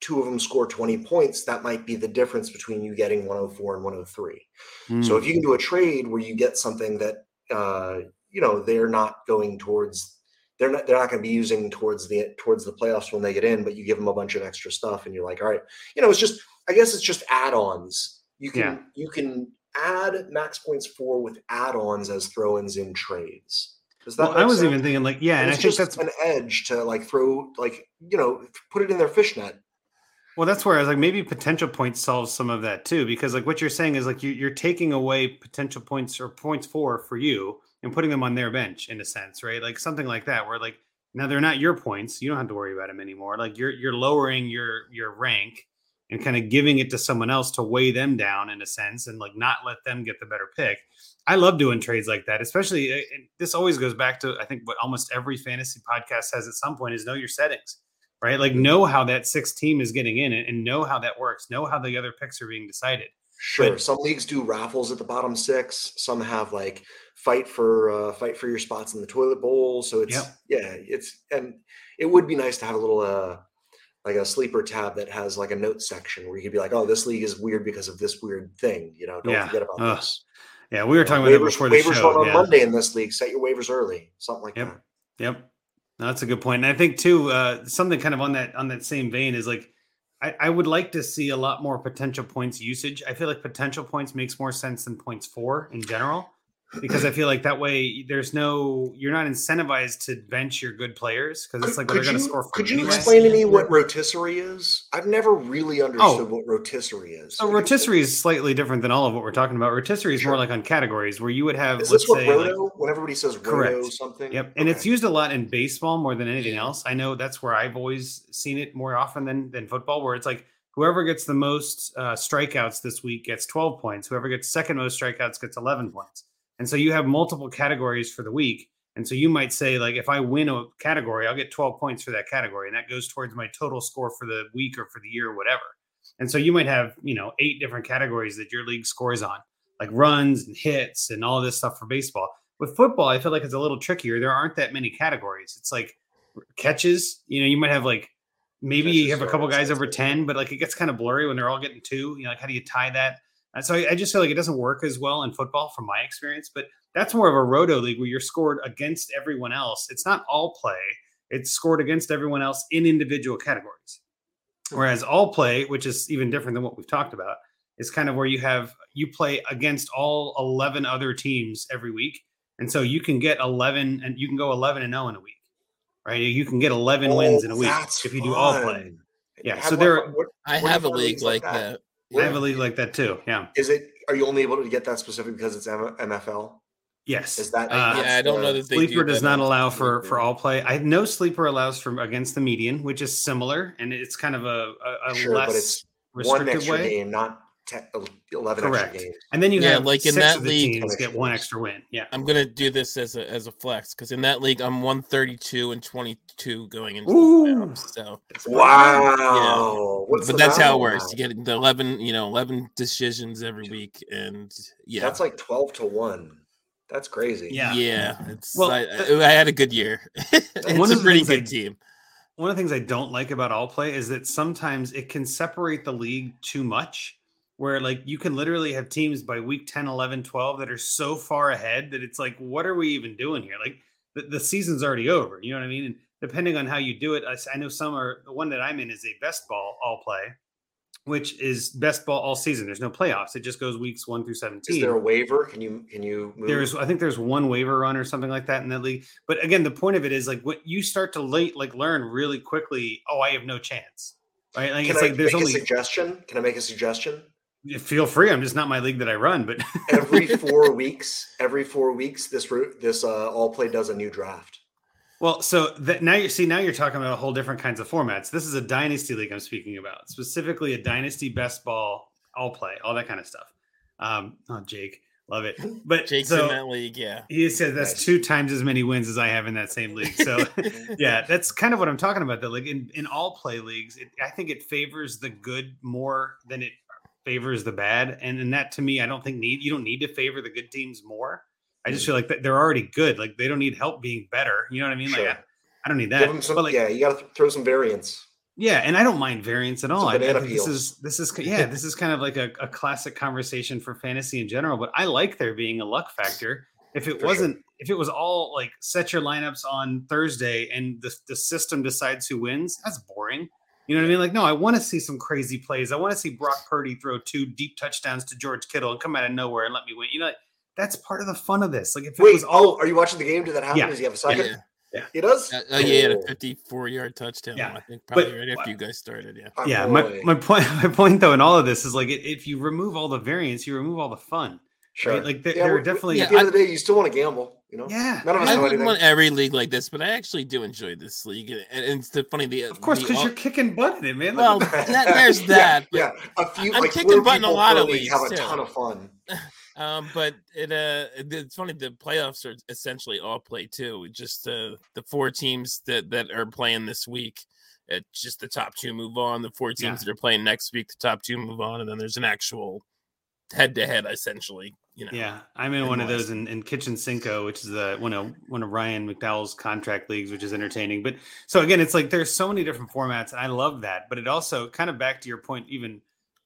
two of them score 20 points, that might be the difference between you getting 104 and 103. Hmm. So if you can do a trade where you get something that uh, you know they're not going towards, they're not they're not going to be using towards the towards the playoffs when they get in, but you give them a bunch of extra stuff, and you're like, all right, you know, it's just I guess it's just add-ons. You can Yeah. you can add max points for with add-ons as throw-ins in trades. Does that well, I was sense? even thinking like, yeah, and, And I it's think just that's an edge to like throw like you know put it in their fishnet. Well, that's where I was like, maybe potential points solves some of that too, because like what you're saying is like you, you're taking away potential points or points for for you and putting them on their bench in a sense, right? Like something like that, where like now they're not your points, you don't have to worry about them anymore. Like you're you're lowering your your rank and kind of giving it to someone else to weigh them down in a sense and like not let them get the better pick. I love doing trades like that, especially uh, this always goes back to I think what almost every fantasy podcast has at some point is know your settings right? Like know how that sixth team is getting in and know how that works. Know how the other picks are being decided. Sure. But- some leagues do raffles at the bottom six. Some have like fight for uh, fight for your spots in the toilet bowl. So it's Yep. yeah, it's and it would be nice to have a little uh like a sleeper tab that has like a note section where you could be like, oh, this league is weird because of this weird thing. You know, don't Yeah. forget about Ugh. this. Yeah, we were talking about that waivers, before the waivers show. on yeah. Monday in this league. Set your waivers early. Something like Yep. that. Yep. No, that's a good point. And I think too, uh, something kind of on that on that same vein is like I, I would like to see a lot more potential points usage. I feel like potential points makes more sense than points for in general. Because I feel like that way there's no you're not incentivized to bench your good players because it's like well, they're gonna score could you you anyway. explain to me what rotisserie is? I've never really understood Oh. what rotisserie is. So rotisserie is slightly different than all of what we're talking about. Rotisserie is more like on categories where you would have Is let's this what say like, roto? when everybody says roto Correct. something. Yep, and it's used a lot in baseball more than anything else. I know that's where I've always seen it more often than than football, where it's like whoever gets the most uh, strikeouts this week gets twelve points. Whoever gets second most strikeouts gets eleven points. And so you have multiple categories for the week. And so you might say like, if I win a category, I'll get twelve points for that category, and that goes towards my total score for the week or for the year or whatever. And so you might have you know eight different categories that your league scores on, like runs and hits and all this stuff for baseball with football, I feel like it's a little trickier. There aren't that many categories. It's like catches. You know, you might have like maybe you have a couple guys over ten, but like it gets kind of blurry when they're all getting two. You know, like how do you tie that? And so I, I just feel like it doesn't work as well in football from my experience. But that's more of a roto league where you're scored against everyone else. It's not all play. It's scored against everyone else in individual categories. Whereas all play, which is even different than what we've talked about, is kind of where you have you play against all 11 other teams every week. And so you can get 11 and you can go 11 and 0 in a week, right? You can get 11 wins in a Oh, week if you do all play. Yeah, Have so one- there- what- I have a league leagues like that. I have a league like that too. Yeah. Is it? Are you only able to get that specific because it's M- MFL? Yes. Is that- Uh, Yeah, I don't know that they do sleeper does that not allow for Sleeper. for all play. I know sleeper allows for against the median, which is similar, and it's kind of a, a, a Sure, less but it's one extra way. game, not te- eleven Correct. extra games. And then you Yeah, have like in six that of the league- teams get one extra win. Yeah. I'm gonna do this as a as a flex because in that league I'm 132 and 22 going into Ooh. the playoffs. So, uh, Wow. What's but that's how it works. now? You get the 11, you know, 11 decisions every week, and yeah, That's like twelve to one. That's crazy. Yeah. yeah. It's Well, I, I had a good year. it's One a of pretty things I- good team. One of the things I don't like about all play is that sometimes it can separate the league too much where like you can literally have teams by week 10, 11, 12 that are so far ahead that it's like what are we even doing here? Like the, the season's already over, you know what I mean? And depending on how you do it, I know some are the one that I'm in is a best ball all play, which is best ball all season. There's no playoffs. It just goes weeks 1 through 17 Is there a waiver? Can you can you move? there's i think there's one waiver run or something like that in that league but again the point of it is like what you start to late like learn really quickly oh i have no chance right like Can it's I like there's make only a suggestion? Can I make a suggestion? feel free i'm just not my league that i run but Every four weeks, every four weeks, this ro- this uh, all play does a new draft. Well so that now you see now you're talking about a whole different kinds of formats this is a dynasty league i'm speaking about specifically a dynasty best ball all play all that kind of stuff um oh jake love it but Jake's so in that league, yeah. he said that's Nice. two times as many wins as i have in that same league so yeah, that's kind of what I'm talking about. Though, like in, in all play leagues, it, I think it favors the good more than it favors the bad, and and that to me, I don't think need you don't need to favor the good teams more. I just feel like they're already good. Like they don't need help being better. You know what I mean? Sure. Like I, I don't need that. some. Like, yeah, you got to th- throw some variance. Yeah, and I don't mind variance at all. I, I think this is this is yeah, this is kind of like a, a classic conversation for fantasy in general. But I like there being a luck factor. If it For wasn't, if it was all like set your lineups on Thursday and the the system decides who wins, that's boring. You know what I mean? Like, no, I want to see some crazy plays. I want to see Brock Purdy throw two deep touchdowns to George Kittle and come out of nowhere and let me win. You know, that's part of the fun of this. Like, if it Wait, was all oh, are you watching the game? Did that happen? Yeah. Does he have a second? Yeah. He does. Uh, uh, yeah, he had a Oh. 54 yard touchdown. Yeah, I think but- probably right after you guys started. Yeah. Oh, yeah my, boy. my point my point though in all of this is like if you remove all the variance you remove all the fun sure. right like there, Yeah, there are we- definitely At the end of the day, you still want to gamble. You know. yeah None of us I know wouldn't anything. want every league like this, but I actually do enjoy this league, and, and it's the funny the of course because all- you're kicking butt in it man Well, that- there's that, but Yeah, a few I'm like kicking butt in a people lot per of league have a leagues, ton too. of fun. Um, but it uh, it's funny. The playoffs are essentially all play too. Just uh, the four teams that that are playing this week, it's just the top two move on. The four teams Yeah. that are playing next week, the top two move on, and then there's an actual head to head, essentially. You know, yeah i'm in one of those in, in kitchen cinco which is the one of one of ryan mcdowell's contract leagues which is entertaining but so again it's like there's so many different formats and i love that but it also kind of back to your point even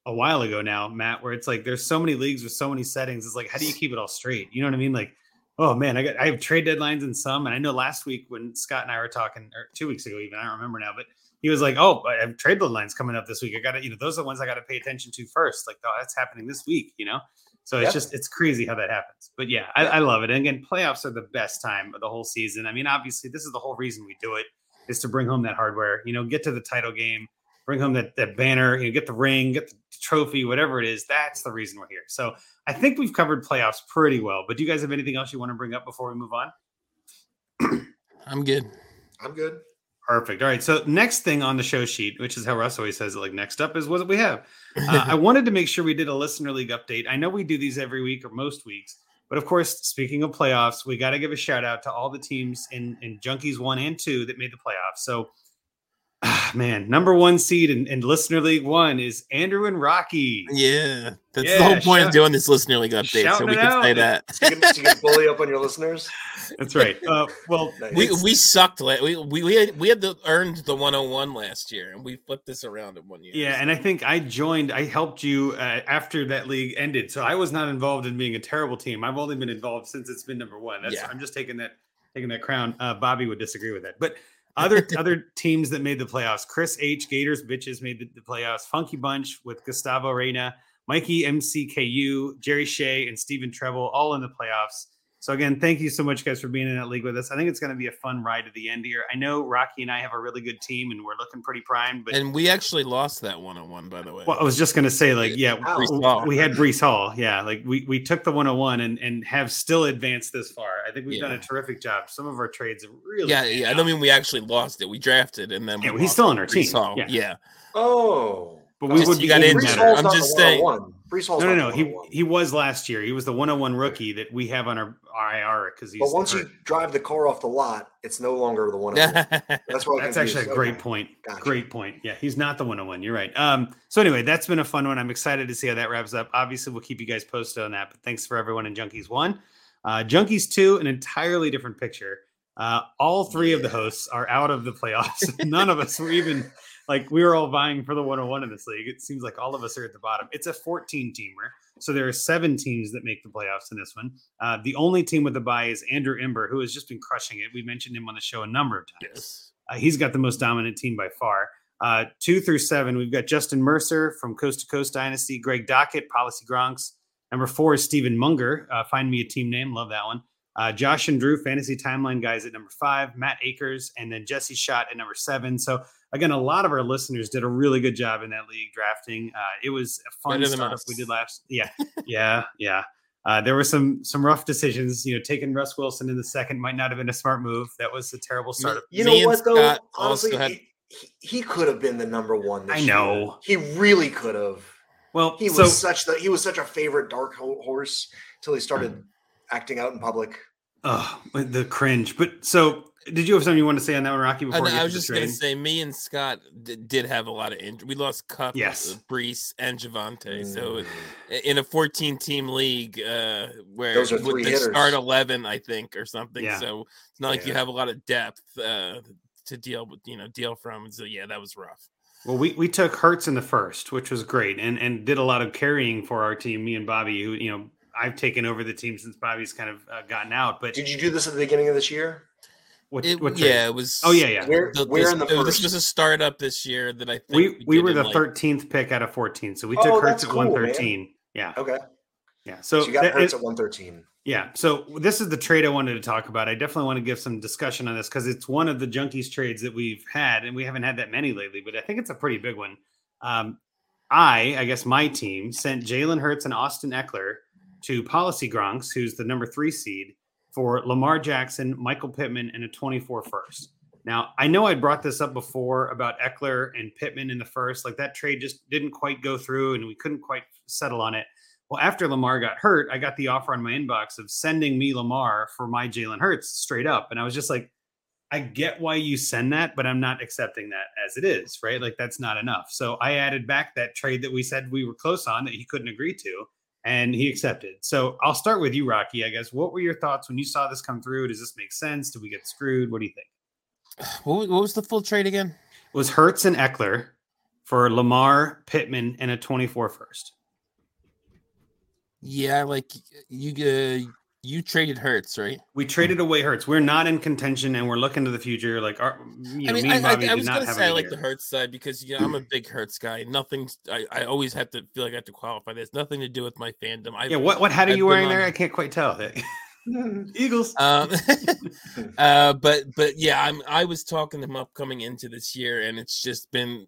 a while ago now matt where it's like there's so many leagues with so many settings it's like how do you keep it all straight you know what i mean like oh man i got i have trade deadlines in some and i know last week when scott and i were talking or two weeks ago even i don't remember now but he was like oh i have trade deadlines coming up this week i gotta you know those are the ones i gotta pay attention to first like oh that's happening this week you know so it's Yeah. just it's crazy how that happens. But yeah, I, I love it. And again, playoffs are the best time of the whole season. I mean, obviously, this is the whole reason we do it is to bring home that hardware. You know, get to the title game, bring home that that banner. You know, get the ring, get the trophy, whatever it is. That's the reason we're here. So I think we've covered playoffs pretty well. But do you guys have anything else you want to bring up before we move on? I'm good. I'm good. Perfect. All right. So next thing on the show sheet, which is how Russ always says it, like next up is what we have. Uh, I wanted to make sure we did a listener league update. I know we do these every week or most weeks, but of course, speaking of playoffs, we got to give a shout out to all the teams in in Junkies one and two that made the playoffs. So, man, number one seed in, in listener league one is Andrew and Rocky. yeah, that's Yeah, the whole point shout- of doing this listener league update, so we it can say out. that. You can, you can bully up on your listeners. That's right. Uh, well, Nice. we we sucked. la- We we we had, we had the, earned the 101 last year, and we flipped this around in one year. Yeah, and I think I joined. I helped you uh, after that league ended, so I was not involved in being a terrible team. I've only been involved since it's been number one. That's Yeah. I'm just taking that taking that crown. Uh, Bobby would disagree with that, but other other teams that made the playoffs: Chris H, Gators bitches made the, the playoffs. Funky Bunch with Gustavo Reyna, Mikey MCKU, Jerry Shea, and Stephen Treble all in the playoffs. So again, thank you so much, guys, for being in that league with us. I think it's going to be a fun ride to the end here. I know Rocky and I have a really good team, and we're looking pretty primed. But and we actually lost that 101, by the way. well, I was just gonna say, like, yeah, Breece we had Breece Hall. Yeah, like we we took the 101 and and have still advanced this far. I think we've done a terrific job. Some of our trades have really yeah, panned yeah. I don't mean we actually lost it. We drafted, and then we Yeah, he's lost still on our Breece team. Hall. Yeah. yeah. Oh, but we just- would you be got even injured. Breece better. Hall's I'm not just the saying- 101. Breece Hall's No, no, no. He he was last year. He was the 101 rookie that we have on our IR because he's But once hurt. you drive the car off the lot, it's no longer the 101. That's what That's actually a great point. Gotcha. Great point. Yeah, he's not the 101. You're right. Um, so anyway, that's been a fun one. I'm excited to see how that wraps up. Obviously, we'll keep you guys posted on that. But thanks for everyone in Junkies One. Uh, Junkies Two, an entirely different picture. Uh, all three of the hosts are out of the playoffs. None of us were even like we were all vying for the 101 in this league. It seems like all of us are at the bottom. It's a 14 teamer. So there are seven teams that make the playoffs in this one. Uh, the only team with a bye is Andrew Ember, who has just been crushing it. We mentioned him on the show a number of times. yes. Uh, he's got the most dominant team by far. Uh, two through seven, we've got Justin Mercer from Coast to Coast Dynasty, Greg Dockett, Policy Gronks. Number four is Stephen Munger. Uh, find me a team name. Love that one. Uh, Josh and Drew, Fantasy Timeline guys at number five, Matt Akers, and then Jesse Shot at number seven. So, again, a lot of our listeners did a really good job in that league drafting. Uh, it was a fun Better startup we did last. Yeah, yeah, yeah. Uh, there were some some rough decisions. You know, taking Russ Wilson in the second might not have been a smart move. That was a terrible startup. You know and what though? Scott Honestly, had- he, he, he could have been the number one. This I year. know. He really could have. Well, He so was such the he was such a favorite dark horse until he started acting out in public. oh, the cringe. But so, did you have something you want to say on that one, Rocky? I, Before we know, get I was just gonna say, me and Scott d- did have a lot of injury. We lost Kupp, Yes. uh, Breece, and Javonte. So Mm. i- in a 14 team league, uh, where Those are with three the hitters. start 11, I think, or something. Yeah. So it's not like you have a lot of depth uh, to deal with, you know, deal from. So yeah, that was rough. Well, we, we took Hurts in the first, which was great, and and did a lot of carrying for our team. Me and Bobby, who you know I've taken over the team since Bobby's kind of uh, gotten out. But Did you do this at the beginning of this year? What, It, what yeah, it was. Oh yeah, yeah. Where the- where this, in the was- first? This was a startup this year that I think we we did were in, the like- thirteenth pick out of fourteen, so we took Oh, Hurts at cool, one thirteen. Yeah, Okay. yeah. So, So, you got that- Hurts it- at 113. Yeah. So this is the trade I wanted to talk about. I definitely want to give some discussion on this because it's one of the junkies trades that we've had, and we haven't had that many lately, but I think it's a pretty big one. Um, I, I guess my team sent Jalen Hurts and Austin Ekeler to Policy Gronks, who's the number three seed, for Lamar Jackson, Michael Pittman, and a 24 first. Now, I know I brought this up before about Ekeler and Pittman in the first. Like that trade just didn't quite go through and we couldn't quite settle on it. Well, after Lamar got hurt, I got the offer on my inbox of sending me Lamar for my Jalen Hurts straight up. And I was just like, I get why you send that, but I'm not accepting that as it is, right? Like that's not enough. So I added back that trade that we said we were close on that he couldn't agree to, and he accepted. So I'll start with you, Rocky. I guess what were your thoughts when you saw this come through? Does this make sense? Did we get screwed? What do you think? What, was- what was the full trade again? It was Hurts and Ekeler for Lamar, Pittman, and a 24 first. Yeah, like you uh, you traded Hurts, right? We traded away Hurts. We're not in contention, and we're looking to the future. Like our, you know, I mean, me and I, I, Bobby I did was gonna say I a like year. the Hurts side because you know I'm a big Hurts guy. Nothing, I, I always have to feel like I have to qualify this. Nothing to do with my fandom. I Yeah, what what hat are I've you wearing on- there? I can't quite tell. Eagles. Um, uh, but but yeah, I'm I was talking them up coming into this year, and it's just been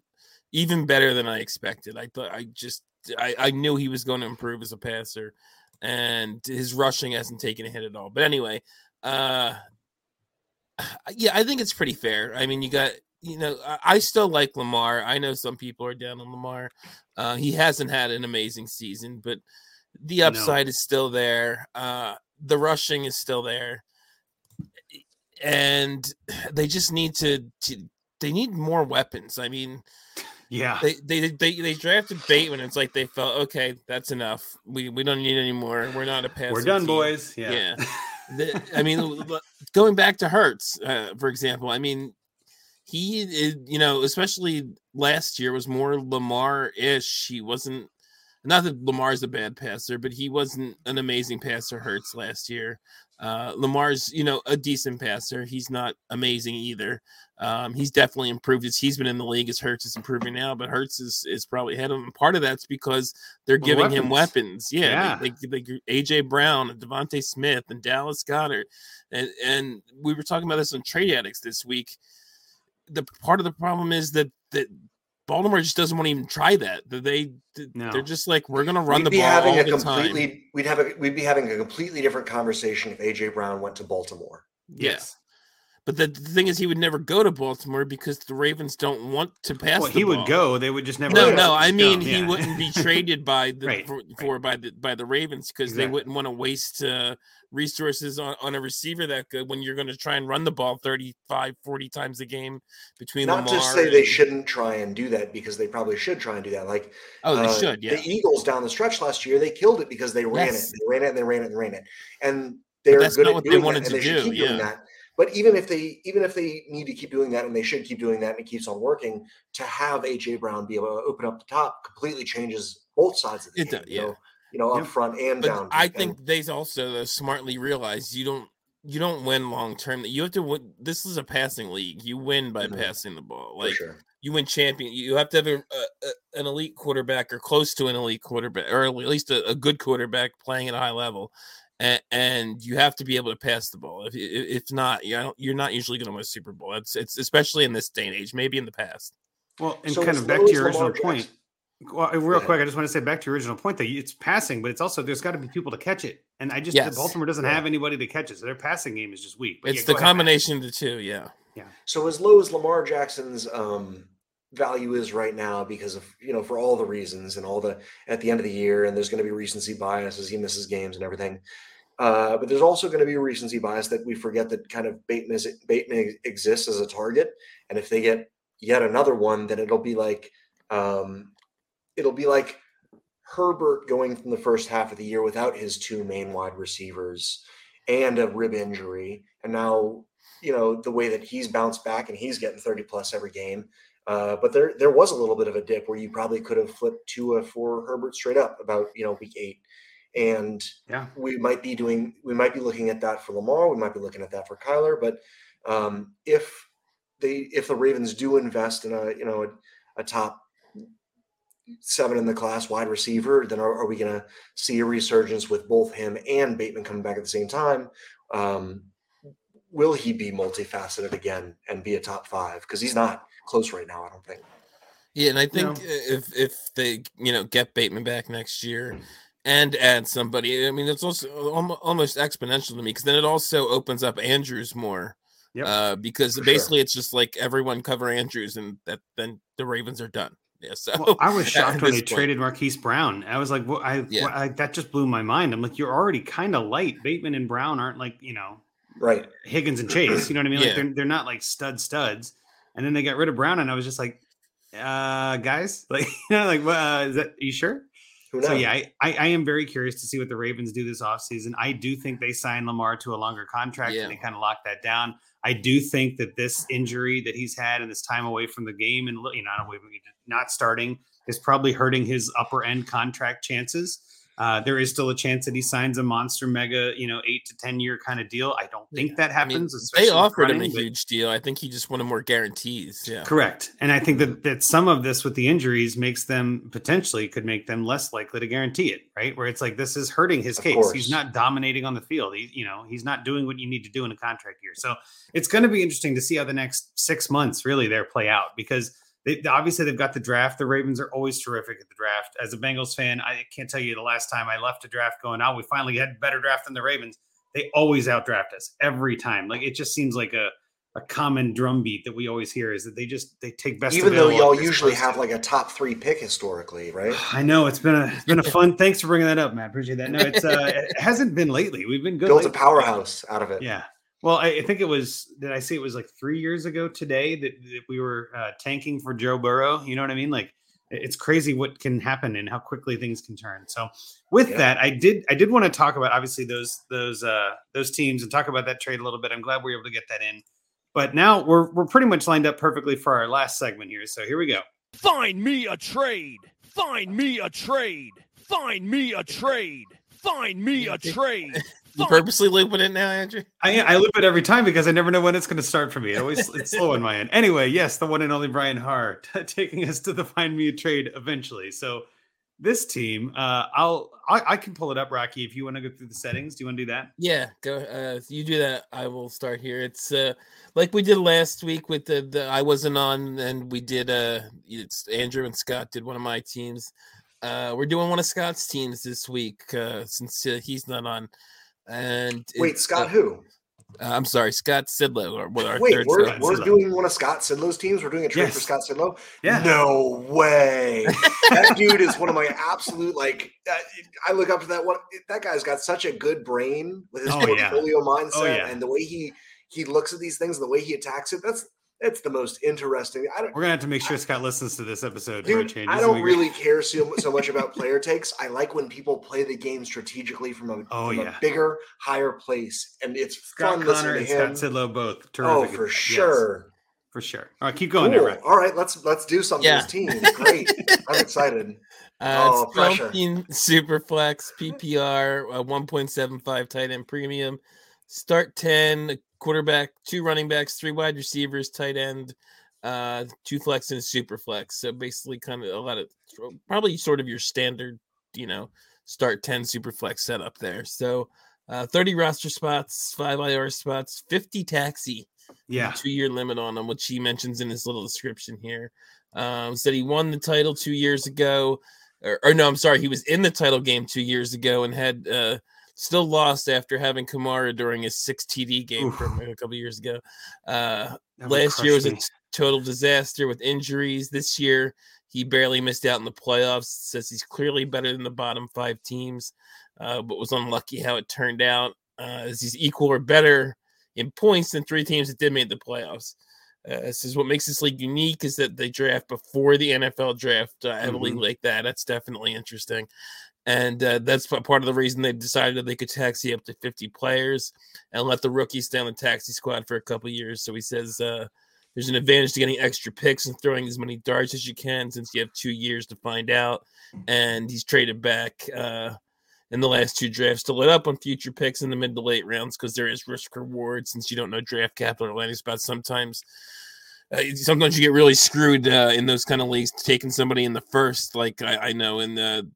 even better than I expected. I thought I just I, I knew he was going to improve as a passer, and his rushing hasn't taken a hit at all. But anyway, uh, yeah, I think it's pretty fair. I mean, you got you know I, still like Lamar. I know some people are down on Lamar. Uh, he hasn't had an amazing season, but the No. upside is still there. Uh, the rushing is still there, and they just need to, to they need more weapons. I mean, yeah. they they they, they drafted Bateman. It's like they felt okay, that's enough. We we don't need any more. We're not a pass. We're done, boys. Yeah. Yeah. The- I mean, going back to Hurts, uh, for example, I mean, he, is, you know, especially last year was more Lamar ish. He wasn't, not that Lamar's a bad passer, but he wasn't an amazing passer. Hurts last year. Uh, Lamar's, you know, a decent passer. He's not amazing either. Um, he's definitely improved as he's been in the league as Hurts is improving now, but Hurts is, is probably ahead of him. Part of that's because they're Well, giving him weapons. weapons. Yeah, Yeah. They, they, they, AJ Brown and DeVonta Smith and Dallas Goedert, and and we were talking about this on Trade Addicts this week. The part of the problem is that that Baltimore just doesn't want to even try that. That they No. they're just like we're going to run we'd the be ball having all a the time. completely we'd have a we'd be having a completely different conversation if AJ Brown went to Baltimore. Yes. But the, the thing is, he would never go to Baltimore because the Ravens don't want to pass. Well, the he ball. would go. They would just never. No, no. I mean, go. he wouldn't be traded by the Right, for, right. for by the by the Ravens because they wouldn't want to waste uh, resources on, on a receiver that good when you're going to try and run the ball 35, 40 times a game between Not Lamar. to say they shouldn't try and do that because they probably should try and do that. Like Oh, they uh, should. Yeah. the Eagles down the stretch last year, they killed it because they ran Yes. it, they ran it, and they ran it, and ran it, and they're that's good not at what they wanted that, to and they should do, keep doing yeah. that. But even if they even if they need to keep doing that, and they should keep doing that, and it keeps on working, to have AJ Brown be able to open up the top completely changes both sides of the It game. does, you yeah. know, you know, up front and But down. I think they also uh, smartly realize you don't you don't win long term. You have to win. This is a passing league. You win by Mhm. passing the ball. Like sure. you win champion. You have to have a, a- an elite quarterback or close to an elite quarterback, or at least a, a good quarterback playing at a high level, and, and you have to be able to pass the ball. If if if not, you know, you're not usually going to win a Super Bowl. It's it's especially in this day and age. Maybe in the past. Well, and So kind of back to your original point. Well, real ahead. quick, I just want to say back to your original point that it's passing, but it's also there's got to be people to catch it, and I just Yes. Baltimore doesn't Yeah. have anybody to catch it, so their passing game is just weak. But It's yeah, the go ahead, Matt. combination of the two. Yeah. Yeah. So as low as Lamar Jackson's um, value is right now, because of you know for all the reasons and all the at the end of the year, and there's going to be recency bias as he misses games and everything. Uh, but there's also going to be recency bias that we forget that kind of Bateman is, Bateman exists as a target, and if they get yet another one, then it'll be like um, it'll be like Herbert going from the first half of the year without his two main wide receivers and a rib injury, and now you know the way that he's bounced back and he's getting 30 plus every game. Uh, but there there was a little bit of a dip where you probably could have flipped Tua for Herbert straight up about you know week eight, and Yeah. we might be doing we might be looking at that for Lamar. We might be looking at that for Kyler. But um, if they if the Ravens do invest in a you know a, a top seven in the class wide receiver, then are, are we going to see a resurgence with both him and Bateman coming back at the same time? Um, will he be multifaceted again and be a top five? Because he's not close right now, I don't think. Yeah, and I think No. if if they you know get Bateman back next year and add somebody, I mean it's also almost exponential to me because then it also opens up Andrews more. Yep. Uh, because For sure. basically it's just like everyone cover Andrews and that then the Ravens are done. Yeah, so Well, I was shocked when they point- traded Marquise Brown. I was like, well, I, Yeah. well, I that just blew my mind. I'm like, you're already kind of light. Bateman and Brown aren't like, you know, Right. Higgins and Chase. You know what I mean? Yeah. They're they're not like stud studs. And then they got rid of Brown, and I was just like, uh, guys, like, you know, like, uh, is that are you sure? So yeah, I, I, I am very curious to see what the Ravens do this offseason. I do think they sign Lamar to a longer contract Yeah. and they kind of lock that down. I do think that this injury that he's had and this time away from the game and you know not away not starting is probably hurting his upper end contract chances. Uh, there is still a chance that he signs a monster mega, you know, eight to ten year kind of deal. I don't think that I mean, happens. they especially with offered him a but- huge deal. I think he just wanted more guarantees. Yeah. Correct. And I think that that some of this with the injuries makes them potentially could make them less likely to guarantee it, right? Where it's like this is hurting his Of case. course. He's not dominating on the field. He, you know, he's not doing what you need to do in a contract year. So it's going to be interesting to see how the next six months really there play out because they, obviously they've got the draft. The Ravens are always terrific at the draft. As a Bengals fan, I can't tell you the last time I left a draft going, oh, we finally had better draft than the Ravens. They always outdraft us every time. Like it just seems like a a common drumbeat that we always hear is that they just they take best. Even though y'all usually have like a top three pick historically, right? I know it's been a it's been a fun. Thanks for bringing that up, Matt. Appreciate that. No, it's uh, it hasn't been lately. We've been good. Built a powerhouse out of it. Yeah. Well, I, I think it was. Did I say it was like three years ago today that, that we were uh, tanking for Joe Burrow? You know what I mean? Like it's crazy what can happen and how quickly things can turn. So with Yeah. that, I did I did want to talk about obviously those those uh those teams and talk about that trade a little bit. I'm glad we were able to get that in. But now we're we're pretty much lined up perfectly for our last segment here. So here we go. Find me a trade. Find me a trade. Find me a trade. Find me a trade. You purposely looping it now, Andrew? I, I loop it every time because I never know when it's going to start for me. It always it's slow on my end. Anyway, yes, the one and only Brian Hart taking us to the find me a trade eventually. So this team, uh, I'll I, I can pull it up, Rocky, if you want to go through the settings. Do you want to do that? Yeah, go. Uh, if you do that. I will start here. It's uh, like we did last week with the, the I wasn't on, and we did. Uh, it's Andrew and Scott did one of my teams. Uh, we're doing one of Scott's teams this week uh, since uh, he's not on. And Wait, Scott, uh, who? I'm sorry, Scott Sidlow. Or what? Our Wait, third we're, Scott we're Sidlow. doing one of Scott Sidlow's teams. We're doing a trade for Scott Sidlow. Yeah. No way. that dude is one of my absolute like. Uh, I look up to that one. That guy's got such a good brain with his Oh, yeah. portfolio mindset Oh, yeah. and the way he he looks at these things and the way he attacks it. That's that's the most interesting. I don't. We're gonna have to make sure Scott listens to this episode. Dude, change. I don't really great. care so, so much about player takes. I like when people play the game strategically from a, Oh, from yeah. a bigger, higher place, and it's Scott fun Connor listening and to him. Scott Sidlow both. oh, Terrific. for Yes, sure. for sure. All right, keep going there, Cool. All right, let's let's do something Yeah. as teams. Great. I'm excited. Uh, Oh, it's pressure. 12 super flex PPR, uh, 1.75 tight end premium, start 10 quarterback, two running backs, three wide receivers, tight end, uh, two flex and super flex. So basically, kind of a lot of probably sort of your standard, you know, start 10 super flex setup there. So uh, 30 roster spots, five IR spots, 50 taxi Yeah. two year limit on them, which he mentions in his little description here. Um, said he won the title two years ago, or, or no, I'm sorry, he was in the title game two years ago and had uh, still lost after having Kamara during his six TD game Oof. from a couple years ago. Uh, last year was a me. t- total disaster with injuries. This year, he barely missed out in the playoffs. Says he's clearly better than the bottom five teams, uh, but was unlucky how it turned out. Uh, as he's equal or better in points than three teams that did make the playoffs. Uh, this is what makes this league unique is that they draft before the NFL draft uh, heavily Mhm. like that. That's definitely interesting. And uh, that's part of the reason they've decided that they could taxi up to 50 players and let the rookies stay on the taxi squad for a couple years. So he says uh, there's an advantage to getting extra picks and throwing as many darts as you can since you have two years to find out. And he's traded back uh, in the last two drafts to let up on future picks in the mid to late rounds because there is risk reward since you don't know draft capital or landing spots. Sometimes, uh, sometimes you get really screwed uh, in those kind of leagues taking somebody in the first. Like I, I know in the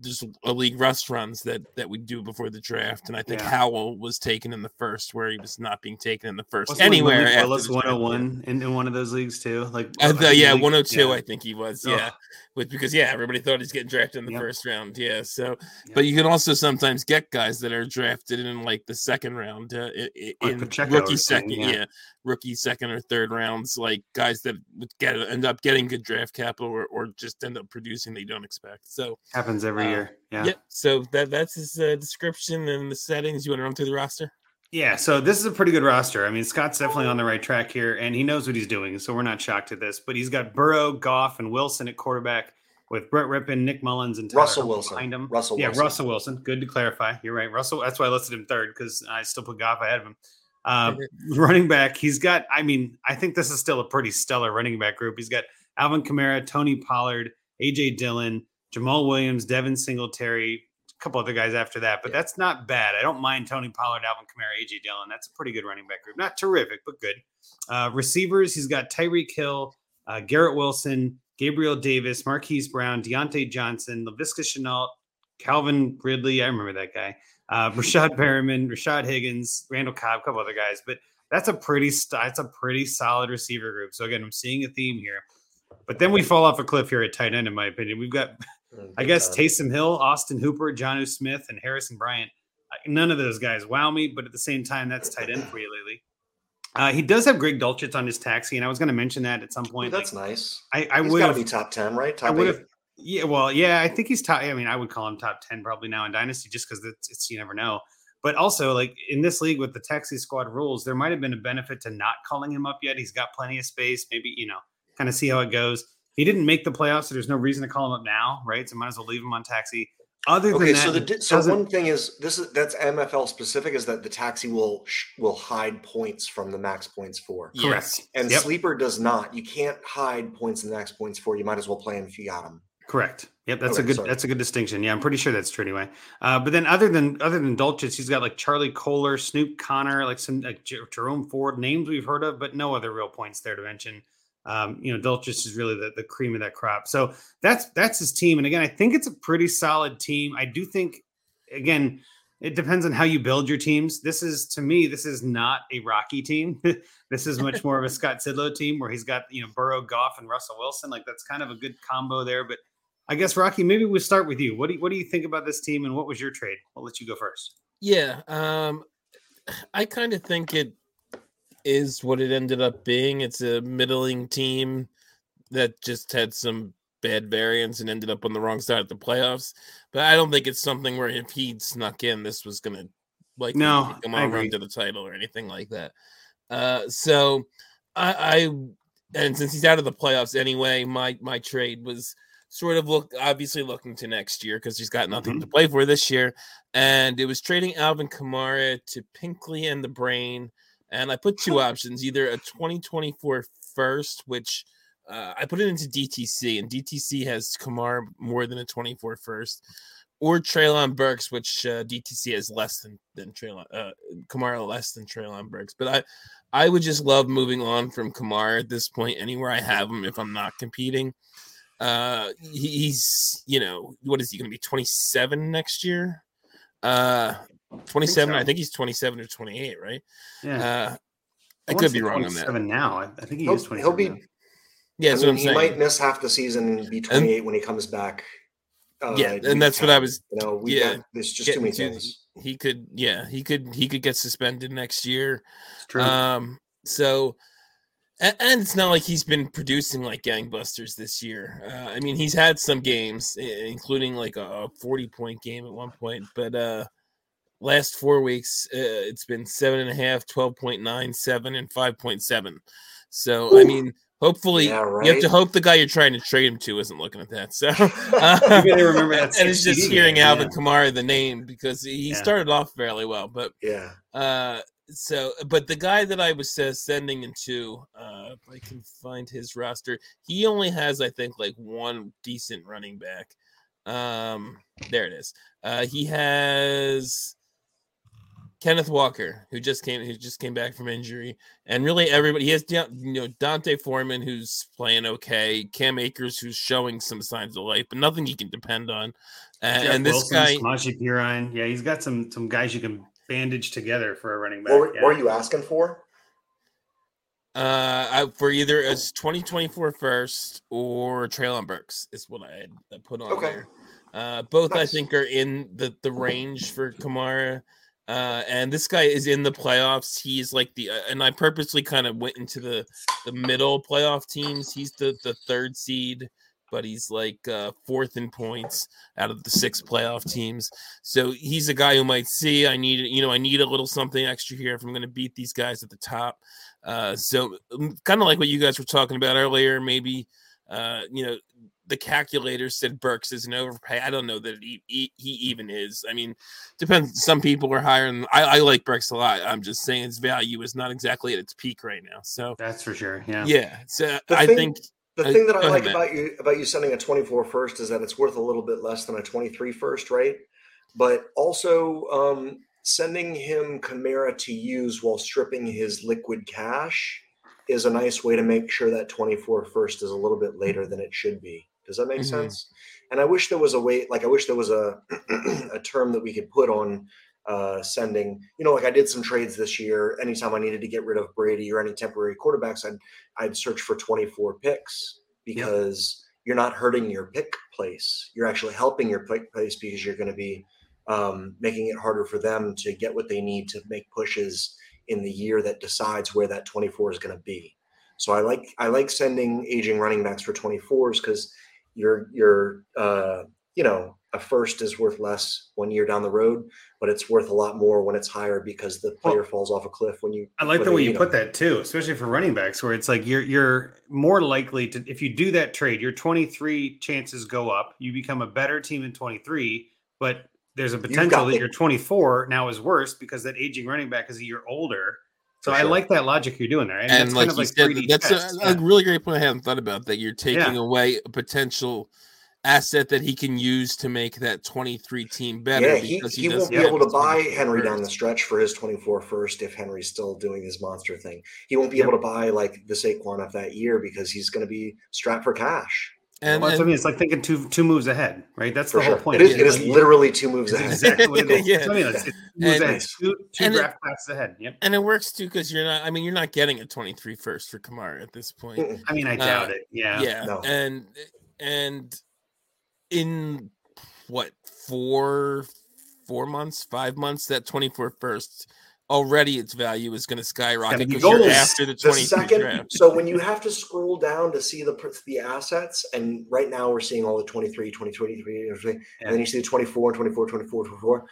there's a league Russ runs that that we do before the draft, and I think Yeah. Howell was taken in the first, where he was not being taken in the first anywhere. Malik after Willis the 101 in, in one of those leagues too. Like Uh, the- yeah, think- 102, yeah. I think he was. Ugh. Yeah, with because yeah, everybody thought he's getting drafted in the Yep. first round. Yeah, so Yep. but you can also sometimes get guys that are drafted in like the second round, uh, i- i- Like in rookie second, yeah. yeah. rookie second or third rounds, like guys that would get end up getting good draft capital or, or just end up producing they don't expect. So happens every Uh, year. Yeah. Yep. So that that's his uh, description and the settings. You want to run through the roster? Yeah, so this is a pretty good roster. I mean, Scott's definitely on the right track here, and he knows what he's doing, so we're not shocked at this. But he's got Burrow, Goff, and Wilson at quarterback, with Brett Rypien, Nick Mullens, and Tyler Russell Hubbard Wilson. behind him. Russell yeah, Wilson. Russell Wilson. Good to clarify. You're right, Russell. That's why I listed him third because I still put Goff ahead of him. Uh, running back, he's got. I mean, I think this is still a pretty stellar running back group. He's got Alvin Kamara, Tony Pollard, AJ Dillon, Jamaal Williams, Devin Singletary, a couple other guys after that, but that's not bad. I don't mind Tony Pollard, Alvin Kamara, AJ Dillon. That's a pretty good running back group. Not terrific, but good. Uh, receivers, he's got Tyreek Hill, uh, Garrett Wilson, Gabriel Davis, Marquise Brown, Diontae Johnson, Laviska Shenault, Calvin Ridley. I remember that guy. Uh, Rashad Perriman, Rashad Higgins, Randall Cobb, a couple other guys, but that's a pretty st- that's a pretty solid receiver group. So again, I'm seeing a theme here. But then we fall off a cliff here at tight end, in my opinion. We've got I guess. Taysom Hill, Austin Hooper, Jonnu Smith, and Harrison Bryant. Uh, None of those guys wow me, but at the same time, that's tight end for you lately. Uh, he does have Greg Dulcich on his taxi, and I was going to mention that at some point. that's like, nice. I, I would got to be top ten, right? I would have, yeah, well, yeah, I think he's top. I mean, I would call him top ten probably now in Dynasty, just because it's, it's you never know. But also, like in this league with the taxi squad rules, there might have been a benefit to not calling him up yet. He's got plenty of space. Maybe you know, kind of see how it goes. He didn't make the playoffs, so there's no reason to call him up now, right? So might as well leave him on taxi. Other than Okay, that, so the so one thing is this is that's MFL specific is that the taxi will will hide points from the max points for, Yes. correct, and Yep. sleeper does not. You can't hide points in the max points for. You might as well play him if you got them. Correct. Yep, that's Okay, a good sorry. that's a good distinction. Yeah, I'm pretty sure that's true anyway. Uh, but then other than other than Dulcich, he's got like Charlie Kolar, Snoop Conner, like some like Jerome Ford names we've heard of, but no other real points there to mention. Um, you know, Dulcich is really the, the cream of that crop. So that's that's his team. And again, I think it's a pretty solid team. I do think again, it depends on how you build your teams. This is to me, this is not a Rocky team. this is much more of a Scott Sidlow team where he's got you know Burrow, Goff, and Russell Wilson. Like that's kind of a good combo there. But I guess Rocky, maybe we'll start with you. What do you, what do you think about this team, and what was your trade? I'll let you go first. Yeah, um, I kind of think it is what it ended up being. It's a middling team that just had some bad variance and ended up on the wrong side of the playoffs. But I don't think it's something where if he'd snuck in, this was gonna like No, come on run to the title or anything like that. Uh, so I, I and since he's out of the playoffs anyway, my my trade was sort of look obviously looking to next year because he's got nothing Mhm. to play for this year, and it was trading Alvin Kamara to Pinkley and the Brain, and I put two options: either a 2024 first, which uh, I put it into DTC, and DTC has Kamara more than a 24 first, or Treylon Burks, which uh, DTC has less than than Treylon uh, Kamara less than Treylon Burks, but I. I would just love moving on from Kamara at this point, anywhere I have him if I'm not competing. Uh, he's you know what is he going to be 27 next year? Uh, 27. I so. think he's 27 or 28, right? Yeah, Uh, I wanna could be wrong on that. 27 now. I, I think he He'll, is 27. he'll be. now. Yeah, I mean, what I'm he saying. might miss half the season and be 28 when he comes back. Uh, Yeah, and that's what I was- You know, we yeah, got, there's just too many to- things. He could, yeah, he could, he could get suspended next year. It's true. Um, so, and, and it's not like he's been producing like gangbusters this year. Uh, I mean, he's had some games, including like a, a 40 point game at one point, but uh, last four weeks, uh, it's been seven and a half, 12.9, seven, and 5.7. So, I mean, hopefully, Yeah, you have to hope the guy you're trying to trade him to isn't looking at that. So, You uh, gotta remember that and it's just hearing game, Alvin. Kamara, the name, because he Yeah. started off fairly well, but Yeah. uh so, but the guy that I was uh, sending into, uh, if I can find his roster, he only has, I think, like one decent running back. Um, there it is. Uh, he has Kenneth Walker, who just came, who just came back from injury, and really everybody. He has, you know, D'Onta Foreman, who's playing okay. Cam Akers, who's showing some signs of life, but nothing you can depend on. And, and this Wilson, guy, Samaje Perine, yeah, he's got some some guys you can bandage together for a running back. What, yeah. what are you asking for? Uh, I, for either as 2024 first or Treylon Burks is what I had uh, put on Okay. there. Uh, both I think are in the the range for Kamara. Uh, and this guy is in the playoffs. He's like the uh, and I purposely kind of went into the the middle playoff teams. He's the the third seed, but he's like uh, fourth in points out of the six playoff teams. So he's a guy who might see I need you know I need a little something extra here if I'm going to beat these guys at the top. Uh, so kind of like what you guys were talking about earlier, maybe uh, you know the calculator said Burks is an overpay. I don't know that he, he, he even is. I mean, depends. Some people are higher, and I, I like Burks a lot. I'm just saying his value is not exactly at its peak right now. So That's for sure. Yeah. yeah, so The I thing- think The Uh, thing that I go ahead, like about you about you sending a 24 first is that it's worth a little bit less than a 23 first, right? But also um, sending him Kamara to use while stripping his liquid cash is a nice way to make sure that 24 first is a little bit later than it should be. Does that make Mhm. sense? And I wish there was a way, like I wish there was a a term that we could put on uh, sending. You know, like I did some trades this year. Anytime I needed to get rid of Brady or any temporary quarterbacks, I'd I'd search for 24 picks because you're not hurting your pick place. You're actually helping your pick place because you're going to be um, making it harder for them to get what they need to make pushes in the year that decides where that 24 is going to be. So I like I like sending aging running backs for 24s because your your uh, you know a first is worth less one year down the road, but it's worth a lot more when it's higher because the player falls off a cliff when you. I like the way you put that too, especially for running backs, where it's like you're you're more likely to if you do that trade, your 23 chances go up. You become a better team in 23, but there's a potential that the- your 24 now is worse because that aging running back is a year older. So For I like that logic you're doing there. And, and that's like kind of you like said, that's a, yeah. a really great point. I hadn't thought about that. You're taking Yeah. away a potential asset that he can use to make that 23 team better. Yeah, he, because he, won't be able to buy Henry down the stretch for his 24 first if Henry's still doing his monster thing. He won't be Yep. able to buy like the Saquon of that year because he's going to be strapped for cash. And, Well, that's what I mean. It's like thinking two two moves ahead, right? That's For the whole sure. point. It is, it Like, is you- literally two moves ahead. exactly what it is. Yeah. That's I mean. It's, it's two moves And- ahead, two, two and it- draft classes ahead. Yep. and it works too because you're not. I mean, you're not getting a 23 first for Kamara at this point. Mm-mm. I mean, I uh, doubt it. Yeah. yeah No. and and in what four four months five months that 24 first already its value is going to skyrocket because you're goals. after the The 23 second, draft so when you have to scroll down to see the the assets, and right now we're seeing all the 23, 20, 23, and then you see the 24, 24, 24, 24.